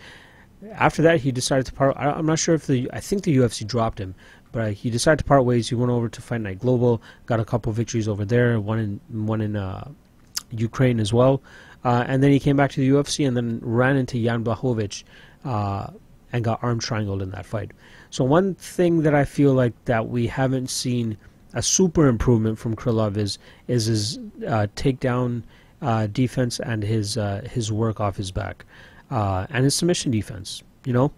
After that, he decided to part. I'm not sure if the. I think the UFC dropped him, but he decided to part ways. He went over to Fight Night Global, got a couple victories over there, one in one in uh, Ukraine as well, uh, and then he came back to the UFC and then ran into Jan Blachowicz uh, and got arm triangled in that fight. So one thing that I feel like that we haven't seen a super improvement from Krylov is is his uh, takedown uh, defense and his uh, his work off his back and his submission defense. You know,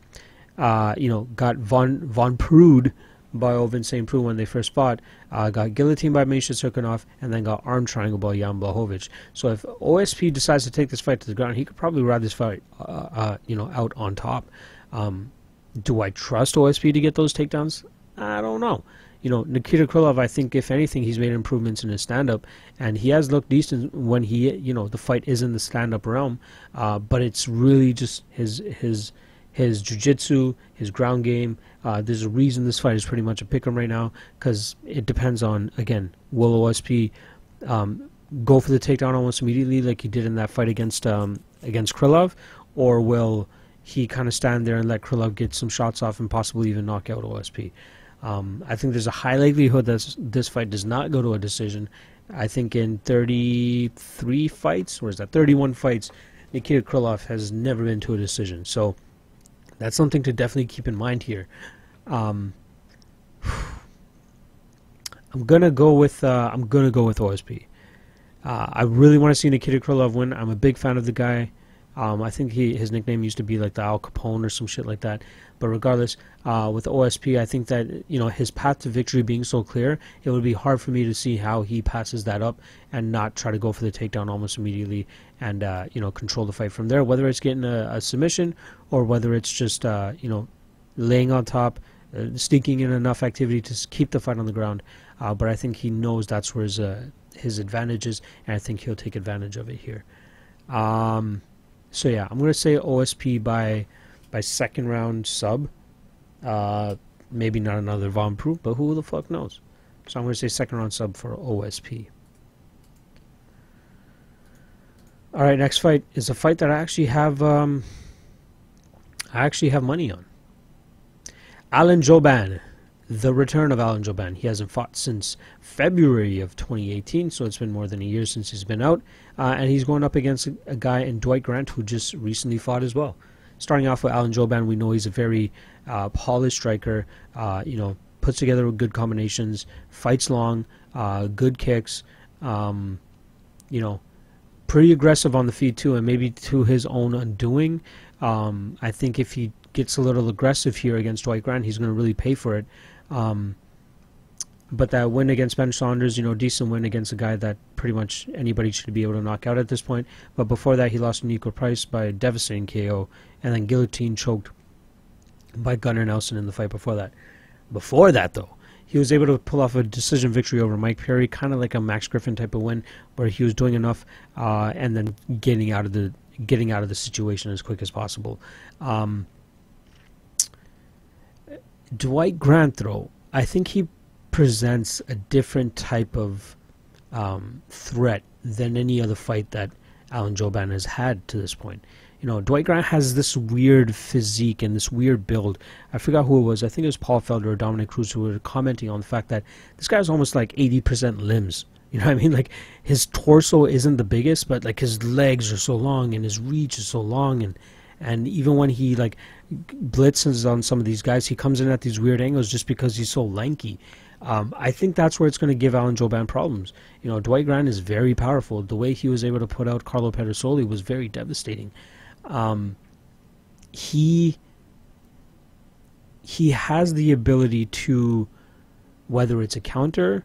you know, got von von Preux by Ovince St. Preux when they first fought, uh, got guillotined by Misha Cirkunov, and then got arm triangle by Jan Blachowicz. So if OSP decides to take this fight to the ground, he could probably ride this fight, uh, uh, you know, out on top. Um, do I trust OSP to get those takedowns? I don't know. You know, Nikita Krylov, I think if anything, he's made improvements in his stand-up, and he has looked decent when he, you know, the fight is in the stand-up realm. Uh, but it's really just his his his jiu-jitsu, his ground game. Uh, there's a reason this fight is pretty much a pick 'em right now because it depends on again will OSP um, go for the takedown almost immediately like he did in that fight against um, against Krylov, or will he kind of stand there and let Krylov get some shots off and possibly even knock out OSP? Um, I think there's a high likelihood that this fight does not go to a decision. I think in 33 fights, or is that 31 fights, Nikita Krylov has never been to a decision. So that's something to definitely keep in mind here. Um, I'm gonna go with uh, I'm gonna go with OSP. Uh, I really want to see Nikita Krylov win. I'm a big fan of the guy. Um, I think he his nickname used to be like the Al Capone or some shit like that. But regardless, uh, with OSP, I think that you know his path to victory being so clear, it would be hard for me to see how he passes that up and not try to go for the takedown almost immediately and uh, you know control the fight from there. Whether it's getting a, a submission or whether it's just uh, you know laying on top, uh, sneaking in enough activity to keep the fight on the ground. Uh, but I think he knows that's where his uh, his advantage is, and I think he'll take advantage of it here. Um, so yeah, I'm gonna say OSP by by second round sub. Uh, maybe not another Von Preux, but who the fuck knows? So I'm gonna say second round sub for OSP. All right, next fight is a fight that I actually have. Um, I actually have money on. Alan Jouban the return of Alan Jouban. He hasn't fought since February of 2018, so it's been more than a year since he's been out. Uh, and he's going up against a, a, guy in Dwight Grant who just recently fought as well. Starting off with Alan Jouban, we know he's a very uh, polished striker. Uh, you know, puts together good combinations, fights long, uh, good kicks. Um, you know, pretty aggressive on the feet too, and maybe to his own undoing. Um, I think if he gets a little aggressive here against Dwight Grant, he's going to really pay for it. Um, but that win against Ben Saunders, you know, decent win against a guy that pretty much anybody should be able to knock out at this point. But before that, he lost to Niko Price by a devastating KO, and then guillotine choked by Gunnar Nelson in the fight before that. Before that, though, he was able to pull off a decision victory over Mike Perry, kind of like a Max Griffin type of win, where he was doing enough uh, and then getting out of the getting out of the situation as quick as possible. Um, Dwight Grant, though, I think he presents a different type of um, threat than any other fight that Alan Jouban has had to this point. You know, Dwight Grant has this weird physique and this weird build. I forgot who it was. I think it was Paul Felder or Dominick Cruz who were commenting on the fact that this guy is almost like 80% limbs. You know what I mean? Like his torso isn't the biggest, but like his legs are so long and his reach is so long and and even when he like blitzes on some of these guys, he comes in at these weird angles just because he's so lanky. Um, I think that's where it's going to give Alan Jouban problems. You know, Dwight Grant is very powerful. The way he was able to put out Carlo Pedersoli was very devastating. Um, he he has the ability to, whether it's a counter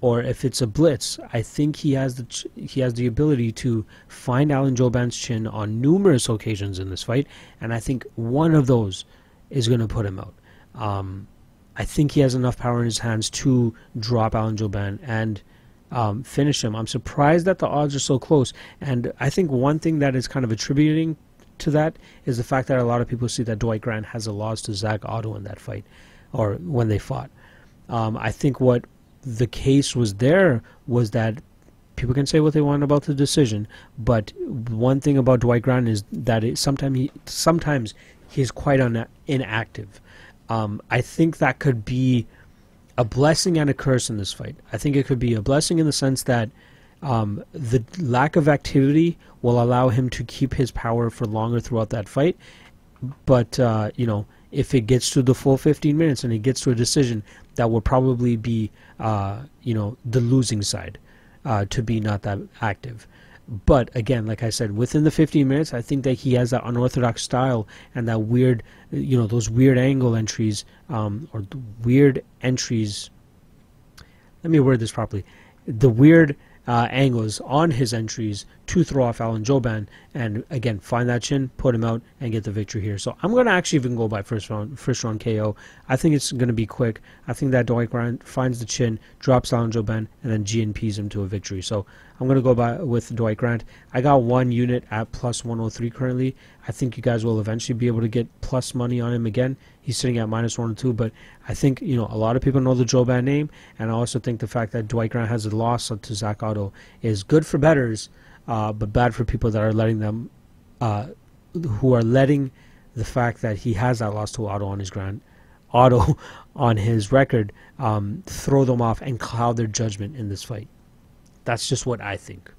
or if it's a blitz, I think he has the ch- he has the ability to find Alan Jouban's chin on numerous occasions in this fight, and I think one of those is going to put him out. Um, I think he has enough power in his hands to drop Alan Jouban and um, finish him. I'm surprised that the odds are so close, and I think one thing that is kind of attributing to that is the fact that a lot of people see that Dwight Grant has a loss to Zak Ottow in that fight, or when they fought. Um, I think what the case was there was that people can say what they want about the decision, but one thing about Dwight Grant is that it, sometimes he sometimes he's quite un- inactive. Um, I think that could be a blessing and a curse in this fight. I think it could be a blessing in the sense that um, the lack of activity will allow him to keep his power for longer throughout that fight. But uh, you know, if it gets to the full 15 minutes and it gets to a decision, that will probably be uh, you know the losing side uh, to be not that active. But again, like I said, within the 15 minutes, I think that he has that unorthodox style and that weird, you know, those weird angle entries um, or weird entries. Let me word this properly. The weird uh, angles on his entries to throw off Alan Jouban and again find that chin, put him out, and get the victory here. So I'm gonna actually even go by first round first round KO. I think it's gonna be quick. I think that Dwight Grant finds the chin, drops Alan Jouban, and then GNPs him to a victory. So I'm gonna go by with Dwight Grant. I got one unit at plus 103 currently. I think you guys will eventually be able to get plus money on him again. He's sitting at minus 102, but I think you know a lot of people know the Jouban name, and I also think the fact that Dwight Grant has a loss to Zak Ottow is good for betters, uh, but bad for people that are letting them, uh, who are letting the fact that he has that loss to Ottow on his ground, Ottow on his record, um, throw them off and cloud their judgment in this fight. That's just what I think.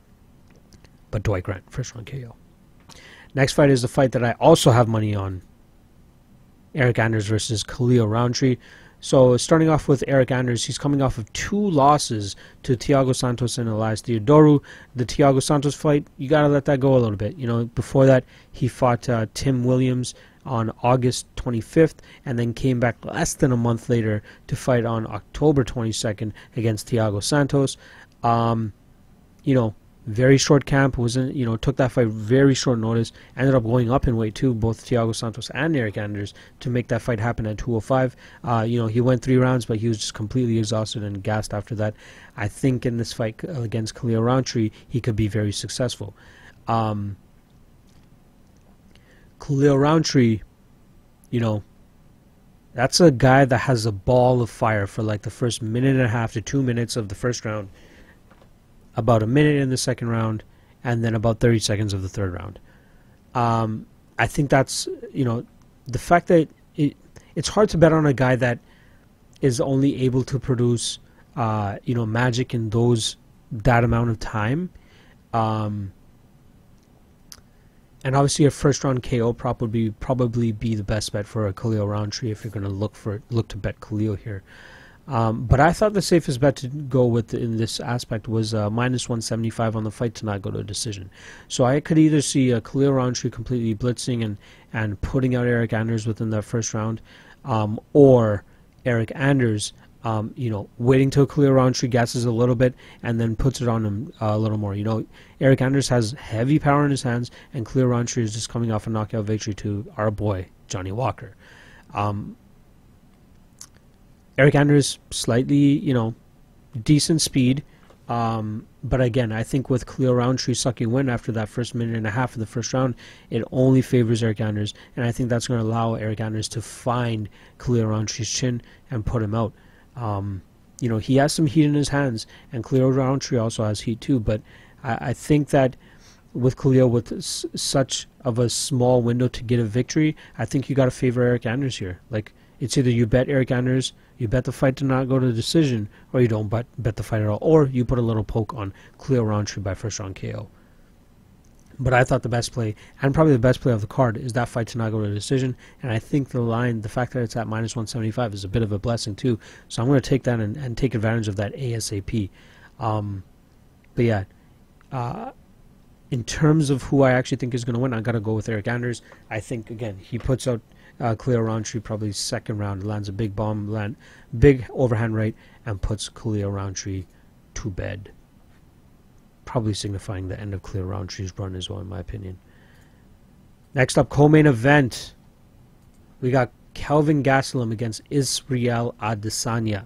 But Dwight Grant, first round KO. Next fight is the fight that I also have money on. Eryk Anders versus Khalil Rountree. So starting off with Eryk Anders, he's coming off of two losses to Thiago Santos and Elias Theodorou. The Thiago Santos fight, you gotta let that go a little bit. You know, before that, he fought uh, Tim Williams on August 25th, and then came back less than a month later to fight on October 22nd against Thiago Santos. Um, you know, very short camp wasn't you know took that fight very short notice ended up going up in weight too both Thiago Santos and Eryk Anders to make that fight happen at 205 uh, you know he went three rounds but he was just completely exhausted and gassed after that. I think in this fight against Khalil Rountree he could be very successful. Um, Khalil Rountree you know that's a guy that has a ball of fire for like the first minute and a half to two minutes of the first round about a minute in the second round, and then about 30 seconds of the third round. Um, I think that's you know the fact that it, it's hard to bet on a guy that is only able to produce uh, you know magic in those that amount of time. Um, and obviously, a first round KO prop would be probably be the best bet for a Khalil Rountree if you're going to look for look to bet Khalil here. Um, but I thought the safest bet to go with in this aspect was uh, minus 175 on the fight to not go to a decision. So I could either see a Khalil Rountree completely blitzing and, and putting out Eryk Anders within that first round, um, or Eryk Anders, um, you know, waiting till Khalil Rountree gasses a little bit and then puts it on him uh, a little more. You know, Eryk Anders has heavy power in his hands, and Khalil Rountree is just coming off a knockout victory to our boy Johnny Walker. Um, Eryk Anders slightly, you know, decent speed. Um, but again, I think with Khalil Rountree sucking wind after that first minute and a half of the first round, it only favors Eryk Anders, and I think that's going to allow Eryk Anders to find Khalil Rountree's chin and put him out. Um, you know, he has some heat in his hands, and Khalil Rountree also has heat too. But I, I think that with Khalil, with s- such of a small window to get a victory, I think you got to favor Eryk Anders here. Like it's either you bet Eryk Anders, you bet the fight to not go to the decision, or you don't bet, bet the fight at all, or you put a little poke on Khalil Rountree by first round KO. But I thought the best play, and probably the best play of the card, is that fight to not go to a decision. And I think the line, the fact that it's at minus 175, is a bit of a blessing too. So I'm going to take that and, and take advantage of that ASAP. Um, but yeah, uh, in terms of who I actually think is going to win, I got to go with Eryk Anders. I think again he puts out uh, Khalil Rountree probably second round lands a big bomb, land big overhand right, and puts Khalil Rountree to bed. Probably signifying the end of Khalil Rountree's run as well, in my opinion. Next up, co-main event. We got Kelvin Gastelum against Israel Adesanya.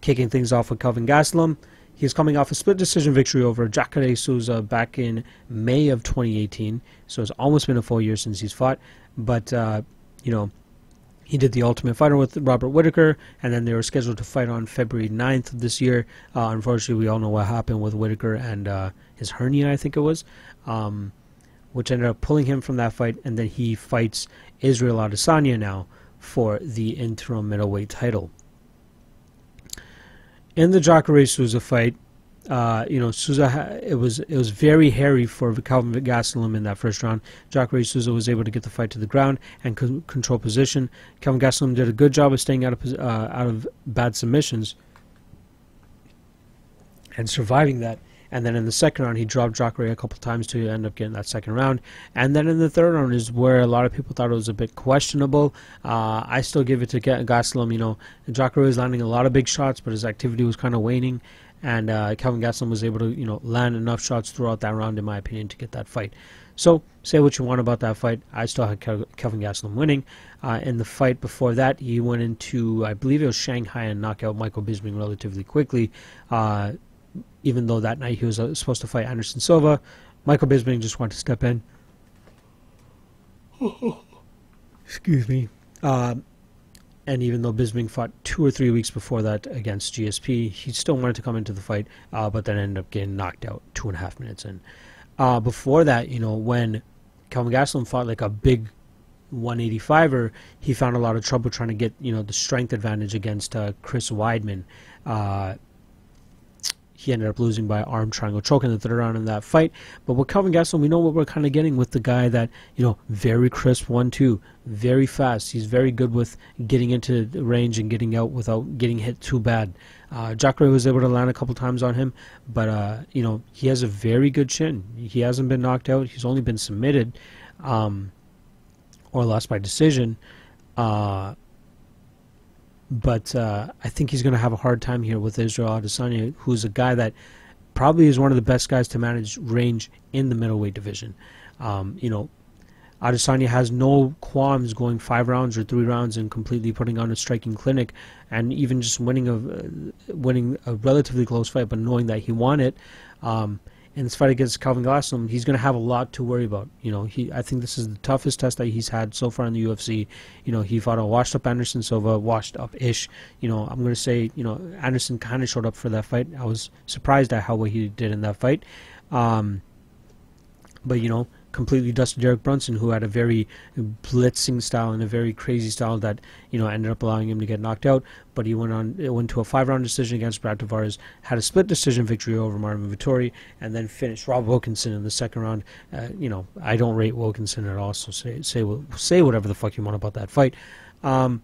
Kicking things off with Kelvin Gastelum. He's coming off a split decision victory over Jacare Souza back in May of 2018. So it's almost been a full year since he's fought. But, uh, you know, he did the Ultimate Fighter with Robert Whitaker, and then they were scheduled to fight on February 9th of this year. Uh, unfortunately, we all know what happened with Whitaker and uh, his hernia, I think it was, um, which ended up pulling him from that fight, and then he fights Israel Adesanya now for the interim middleweight title in the Jacare Souza fight, uh, you know, Souza it was it was very hairy for Kelvin Gastelum in that first round. Jacare Souza was able to get the fight to the ground and co- control position. Kelvin Gastelum did a good job of staying out of uh, out of bad submissions and surviving that. And then in the second round, he dropped Jacare a couple times to end up getting that second round. And then in the third round is where a lot of people thought it was a bit questionable. Uh, I still give it to Gastelum. You know, Jacare was landing a lot of big shots, but his activity was kind of waning. And uh, Kelvin Gastelum was able to, you know, land enough shots throughout that round, in my opinion, to get that fight. So say what you want about that fight. I still had Kelvin Gastelum winning. Uh, in the fight before that, he went into, I believe it was Shanghai and knocked out Michael Bisping relatively quickly. Uh, even though that night he was uh, supposed to fight Anderson Silva. Michael Bisping just wanted to step in. Excuse me. Uh, and even though Bisping fought two or three weeks before that against GSP, he still wanted to come into the fight, uh, but then ended up getting knocked out two and a half minutes in. Uh, before that, you know, when Kelvin Gastelum fought like a big 185er, he found a lot of trouble trying to get, you know, the strength advantage against uh, Chris Weidman. He ended up losing by arm triangle choke in the third round in that fight. But with Kelvin Gastelum, we know what we're kind of getting with the guy that, you know, very crisp one-two, very fast. He's very good with getting into range and getting out without getting hit too bad. Uh, Jacare was able to land a couple times on him, but, uh, you know, he has a very good chin. He hasn't been knocked out. He's only been submitted um, or lost by decision. Uh, but uh, I think he's going to have a hard time here with Israel Adesanya, who's a guy that probably is one of the best guys to manage range in the middleweight division. Um, you know, Adesanya has no qualms going five rounds or three rounds and completely putting on a striking clinic, and even just winning a uh, winning a relatively close fight, but knowing that he won it. Um, in this fight against Kelvin Gastelum, he's going to have a lot to worry about. You know, he I think this is the toughest test that he's had so far in the UFC. You know, he fought a washed up Anderson Silva, washed up ish. You know, I'm going to say, you know, Anderson kind of showed up for that fight. I was surprised at how well he did in that fight. Um, but you know, completely dusted Derek Brunson, who had a very blitzing style and a very crazy style that you know ended up allowing him to get knocked out. But he went on, went to a five-round decision against Brad Tavares, had a split decision victory over Marvin Vettori, and then finished Rob Wilkinson in the second round. Uh, you know, I don't rate Wilkinson at all, so say say say whatever the fuck you want about that fight. Um,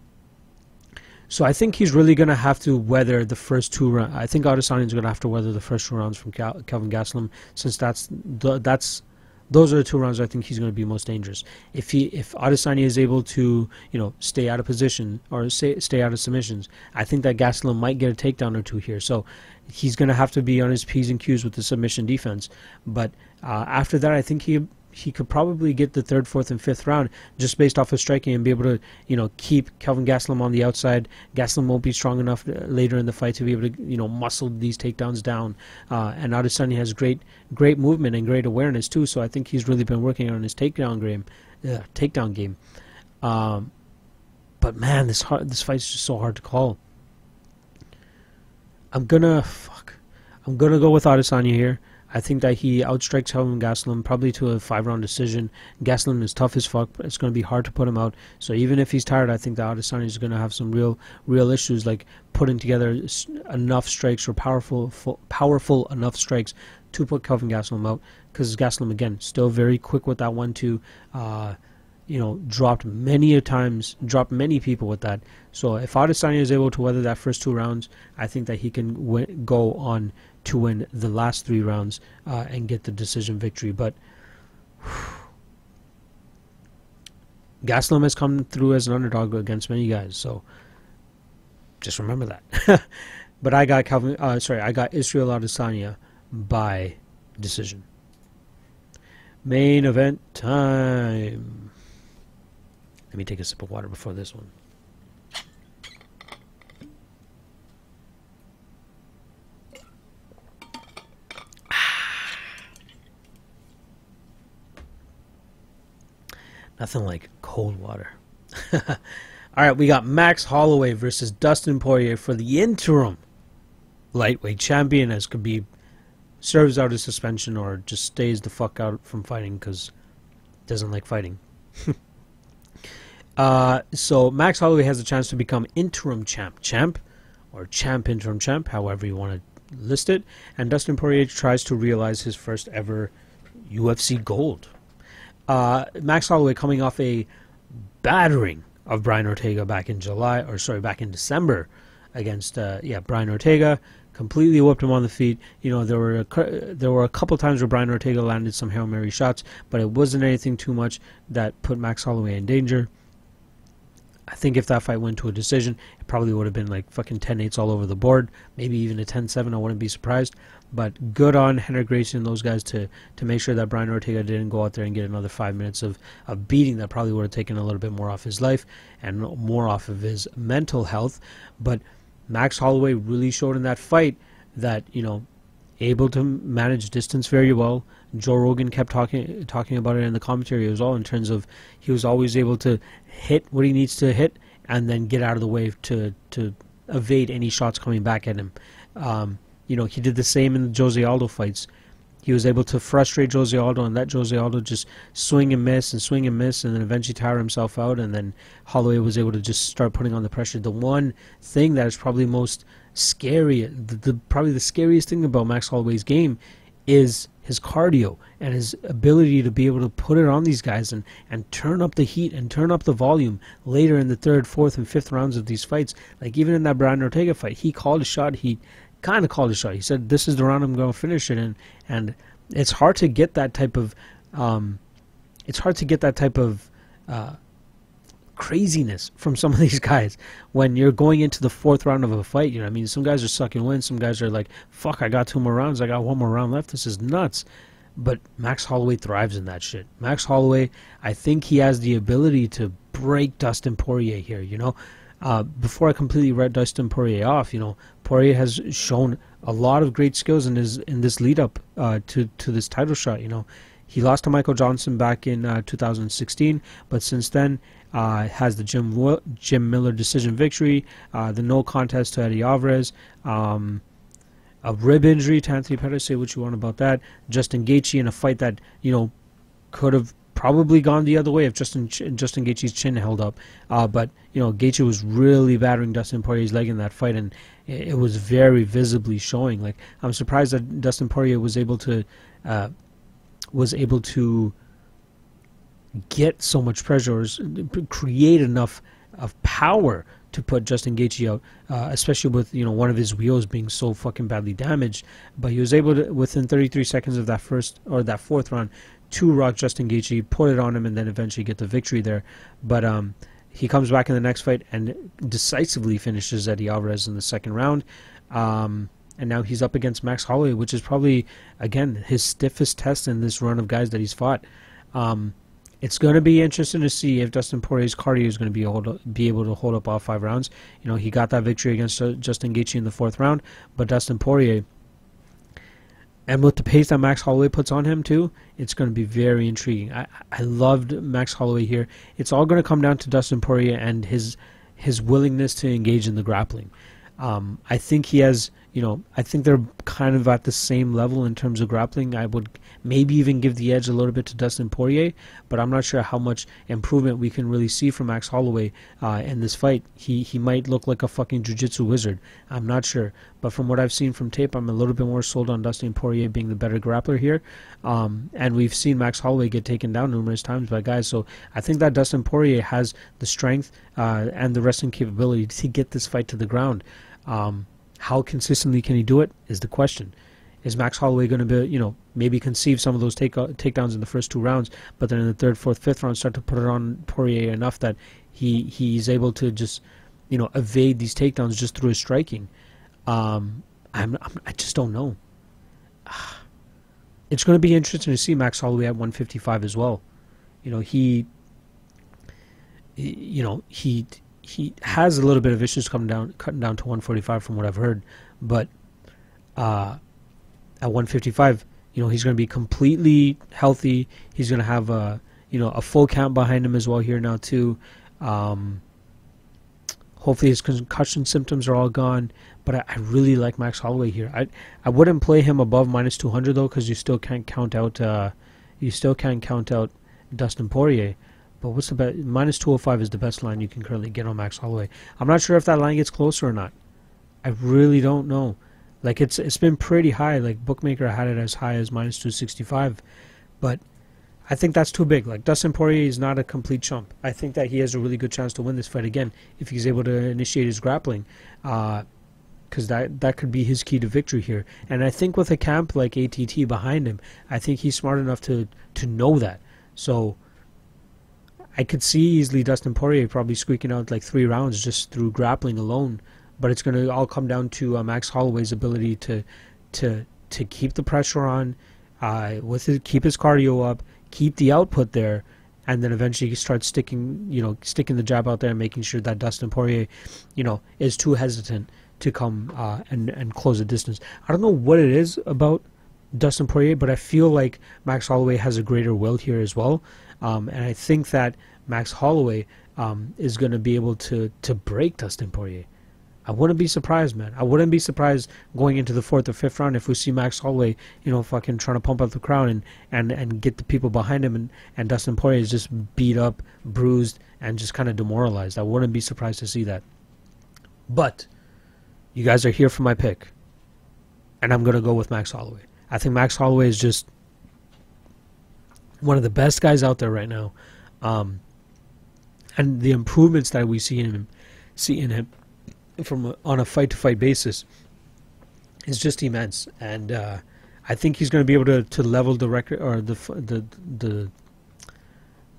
so I think he's really going to have to weather the first two rounds. I think Adesanya is going to have to weather the first two rounds from Cal- Kelvin Gastelum, since that's the, that's those are the two rounds I think he's going to be most dangerous. If he if Adesanya is able to you know stay out of position or stay stay out of submissions, I think that Gastelum might get a takedown or two here. So he's going to have to be on his p's and q's with the submission defense. But uh, after that, I think he he could probably get the third, fourth, and fifth round just based off of striking and be able to, you know, keep Kelvin Gastelum on the outside. Gastelum won't be strong enough uh, later in the fight to be able to, you know, muscle these takedowns down. Uh, and Adesanya has great, great movement and great awareness too. So I think he's really been working on his takedown game. Uh, takedown game. Um, but man, this hard, this fight's just so hard to call. I'm gonna fuck. I'm gonna go with Adesanya here. I think that he outstrikes Kelvin Gastelum probably to a five round decision. Gastelum is tough as fuck. But it's going to be hard to put him out. So even if he's tired, I think that Adesanya is going to have some real, real issues like putting together enough strikes or powerful, powerful enough strikes to put Kelvin Gastelum out. Because Gastelum again still very quick with that one two. Uh, you know, dropped many a times, dropped many people with that. So if Adesanya is able to weather that first two rounds, I think that he can win, go on to win the last three rounds uh, and get the decision victory. But Gastelum has come through as an underdog against many guys, so just remember that. but I got Kelvin. Uh, sorry, I got Israel Adesanya by decision. Main event time. Let me take a sip of water before this one. Nothing like cold water. All right, we got Max Holloway versus Dustin Poirier for the interim lightweight champion, as Khabib serves out his suspension or just stays the fuck out from fighting because doesn't like fighting. uh, so Max Holloway has a chance to become interim champ, champ, or champ interim champ, however you want to list it. And Dustin Poirier tries to realize his first ever UFC gold. Uh, Max Holloway coming off a battering of Brian Ortega back in July, or sorry, back in December against uh, yeah Brian Ortega, completely whipped him on the feet. You know there were a, there were a couple times where Brian Ortega landed some hail mary shots, but it wasn't anything too much that put Max Holloway in danger. I think if that fight went to a decision, it probably would have been like fucking 10-8s all over the board, maybe even a 10-7. I wouldn't be surprised. But good on Rener Gracie and those guys to to make sure that Brian Ortega didn't go out there and get another five minutes of, of beating that probably would have taken a little bit more off his life and more off of his mental health. But Max Holloway really showed in that fight that you know able to manage distance very well. Joe Rogan kept talking talking about it in the commentary as well in terms of he was always able to hit what he needs to hit and then get out of the way to to evade any shots coming back at him. Um, you know, he did the same in the Jose Aldo fights. He was able to frustrate Jose Aldo and let Jose Aldo just swing and miss and swing and miss and then eventually tire himself out. And then Holloway was able to just start putting on the pressure. The one thing that is probably most scary, the, the probably the scariest thing about Max Holloway's game is his cardio and his ability to be able to put it on these guys and, and turn up the heat and turn up the volume later in the third, fourth, and fifth rounds of these fights. Like even in that Brian Ortega fight, he called a shot. He kind of called a shot. He said, "This is the round I'm going to finish it in," and it's hard to get that type of, um, it's hard to get that type of uh, craziness from some of these guys when you're going into the fourth round of a fight. You know, I mean, some guys are sucking wind. Some guys are like, "Fuck, I got two more rounds. I got one more round left. This is nuts." But Max Holloway thrives in that shit. Max Holloway, I think he has the ability to break Dustin Poirier here. You know, uh, before I completely read Dustin Poirier off, you know, Poirier has shown a lot of great skills in his in this lead up uh, to to this title shot. You know, he lost to Michael Johnson back in uh, 2016, but since then uh, has the Jim Jim Miller decision victory, uh, the no contest to Eddie Alvarez. Um, a rib injury to Anthony Pettis. Say what you want about that. Justin Gaethje in a fight that you know could have probably gone the other way if Justin Justin Gaethje's chin held up. Uh, but you know, Gaethje was really battering Dustin Poirier's leg in that fight, and it, it, was very visibly showing. Like I'm surprised that Dustin Poirier was able to uh, was able to get so much pressure, or create enough of power to put Justin Gaethje out, uh, especially with you know one of his wheels being so fucking badly damaged. But he was able to, within 33 seconds of that first or that fourth round, to rock Justin Gaethje, put it on him, and then eventually get the victory there. But um, he comes back in the next fight and decisively finishes Eddie Alvarez in the second round. Um, and now he's up against Max Holloway, which is probably again his stiffest test in this run of guys that he's fought. Um, it's going to be interesting to see if Dustin Poirier's cardio is going to be able, be able to hold up all five rounds. You know, he got that victory against uh, Justin Gaethje in the fourth round, but Dustin Poirier and with the pace that Max Holloway puts on him too, it's going to be very intriguing. I I loved Max Holloway here. It's all going to come down to Dustin Poirier and his his willingness to engage in the grappling. Um, I think he has you know, I think they're kind of at the same level in terms of grappling. I would maybe even give the edge a little bit to Dustin Poirier, but I'm not sure how much improvement we can really see from Max Holloway uh, in this fight. He he might look like a fucking jiu-jitsu wizard. I'm not sure, but from what I've seen from tape, I'm a little bit more sold on Dustin Poirier being the better grappler here. Um, and we've seen Max Holloway get taken down numerous times by guys, so I think that Dustin Poirier has the strength uh, and the wrestling capability to get this fight to the ground. Um, how consistently can he do it is the question. Is Max Holloway going to be, you know, maybe conceive some of those take takedowns in the first two rounds, but then in the third, fourth, fifth round start to put it on Poirier enough that he he's able to just, you know, evade these takedowns just through his striking. Um, I'm, I'm I just don't know. It's going to be interesting to see Max Holloway at 155 as well. You know, he, you know, he he has a little bit of issues coming down, cutting down to 145 from what I've heard, but uh, at 155, you know, he's going to be completely healthy. He's going to have a, you know, a full count behind him as well here now too. Um, hopefully his concussion symptoms are all gone. But I, I, really like Max Holloway here. I I wouldn't play him above minus 200 though, because you still can't count out, uh, you still can't count out Dustin Poirier. But what's the best? Minus 205 is the best line you can currently get on Max Holloway. I'm not sure if that line gets closer or not. I really don't know. Like it's it's been pretty high. Like bookmaker had it as high as minus 265, but I think that's too big. Like Dustin Poirier is not a complete chump. I think that he has a really good chance to win this fight again if he's able to initiate his grappling, because uh, that that could be his key to victory here. And I think with a camp like ATT behind him, I think he's smart enough to to know that. So I could see easily Dustin Poirier probably squeaking out like three rounds just through grappling alone but it's going to all come down to uh, Max Holloway's ability to to to keep the pressure on, uh, with his, keep his cardio up, keep the output there, and then eventually start sticking you know sticking the jab out there and making sure that Dustin Poirier, you know, is too hesitant to come uh, and and close the distance. I don't know what it is about Dustin Poirier, but I feel like Max Holloway has a greater will here as well, um, and I think that Max Holloway um, is going to be able to to break Dustin Poirier. I wouldn't be surprised, man. I wouldn't be surprised going into the fourth or fifth round if we see Max Holloway, you know, fucking trying to pump up the crowd and, and, and get the people behind him, and, and Dustin Poirier is just beat up, bruised, and just kind of demoralized. I wouldn't be surprised to see that. But you guys are here for my pick, and I'm gonna go with Max Holloway. I think Max Holloway is just one of the best guys out there right now, um, and the improvements that we see in him, see in him from on a fight to fight basis is just immense, and uh, I think he's going to be able to, to level the record or the the the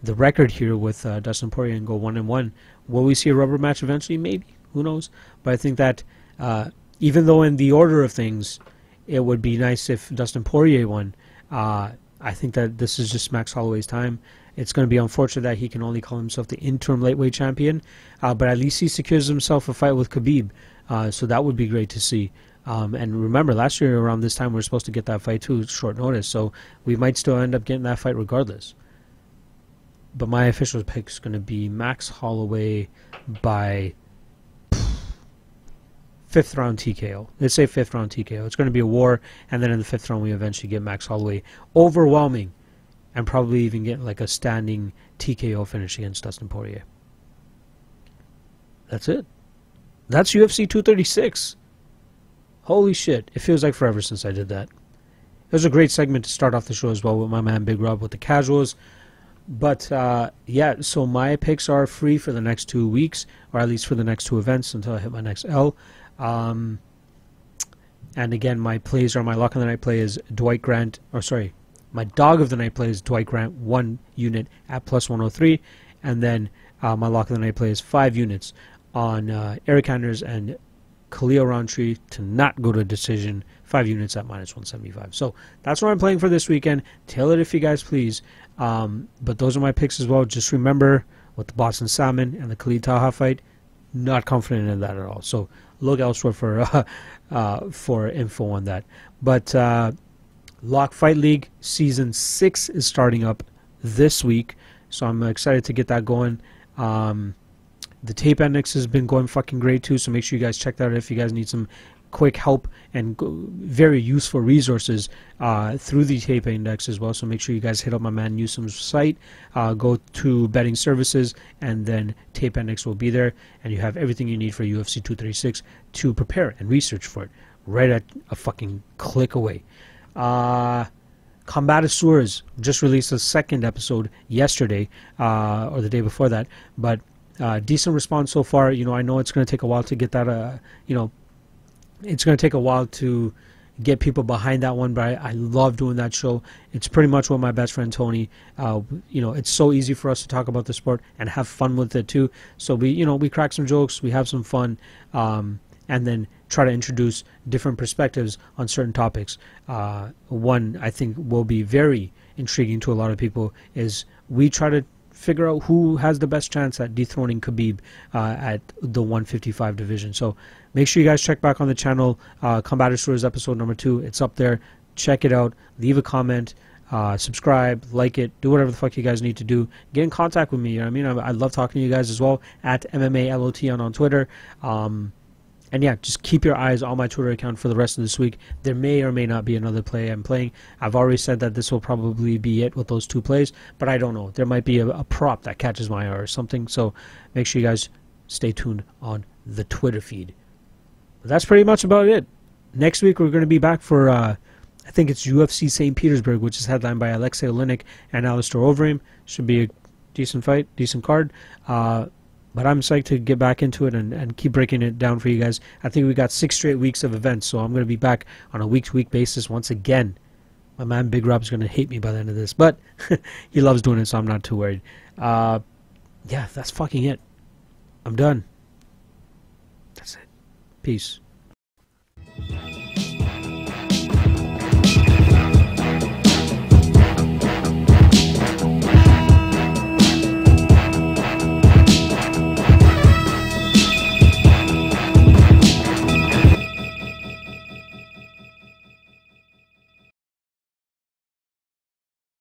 the record here with uh, Dustin Poirier and go one and one. Will we see a rubber match eventually? Maybe. Who knows? But I think that uh, even though in the order of things, it would be nice if Dustin Poirier won. Uh, I think that this is just Max Holloway's time. It's going to be unfortunate that he can only call himself the interim lightweight champion, uh, but at least he secures himself a fight with Khabib. Uh, so that would be great to see. Um, and remember, last year around this time we were supposed to get that fight too, short notice. So we might still end up getting that fight regardless. But my official pick is going to be Max Holloway by fifth round TKO. Let's say fifth round TKO. It's going to be a war, and then in the fifth round we eventually get Max Holloway overwhelming and probably even get like a standing TKO finish against Dustin Poirier. That's it. That's UFC 236. Holy shit. It feels like forever since I did that. It was a great segment to start off the show as well with my man Big Rob with the casuals. But uh, yeah, so my picks are free for the next two weeks, or at least for the next two events until I hit my next L. Um, and again, my plays are my lock of the night play is Dwight Grant, or sorry, my dog of the night play is Dwight Grant, one unit at plus 103. And then uh, my lock of the night play is five units on uh, Eryk Anders and Khalil Rountree to not go to decision, five units at minus 175. So that's what I'm playing for this weekend. Tail it if you guys please. Um, but those are my picks as well. Just remember with the Boston Salmon and the Khalid Taha fight, not confident in that at all. So look elsewhere for uh, uh, for info on that. But Lock Fight League Season 6 is starting up this week, so I'm excited to get that going. Um, the tape index has been going fucking great too, so make sure you guys check that out if you guys need some quick help and very useful resources uh, through the tape index as well. So make sure you guys hit up my man Newsom's site, uh, go to betting services, and then tape index will be there, and you have everything you need for UFC 236 to prepare and research for it right at a fucking click away. Uh, Combatisseurs just released a second episode yesterday uh, or the day before that, but uh, decent response so far. You know, I know it's going to take a while to get that. Uh, you know, it's going to take a while to get people behind that one. But I, I love doing that show. It's pretty much what my best friend Tony. Uh, you know, it's so easy for us to talk about the sport and have fun with it too. So we, you know, we crack some jokes, we have some fun, um, and then try to introduce different perspectives on certain topics. Uh, one I think will be very intriguing to a lot of people is we try to figure out who has the best chance at dethroning Khabib uh, at the 155 division. So make sure you guys check back on the channel. Uh, Combat Stories episode number two. It's up there. Check it out. Leave a comment. Uh, subscribe, like it, do whatever the fuck you guys need to do. Get in contact with me. You know I mean, I, I, love talking to you guys as well at MMALOT on on Twitter. Um, and yeah, just keep your eyes on my Twitter account for the rest of this week. There may or may not be another play I'm playing. I've already said that this will probably be it with those two plays, but I don't know. There might be a, a prop that catches my eye or something. So make sure you guys stay tuned on the Twitter feed. But that's pretty much about it. Next week we're going to be back for uh, I think it's UFC St. Petersburg, which is headlined by Alexei Oleinik and Alistair Overeem. Should be a decent fight, decent card. Uh, but I'm psyched to get back into it and, and keep breaking it down for you guys. I think we got six straight weeks of events, so I'm going to be back on a week to week basis once again. My man Big Rob's going to hate me by the end of this, but he loves doing it, so I'm not too worried. Uh, yeah, that's fucking it. I'm done. That's it. Peace.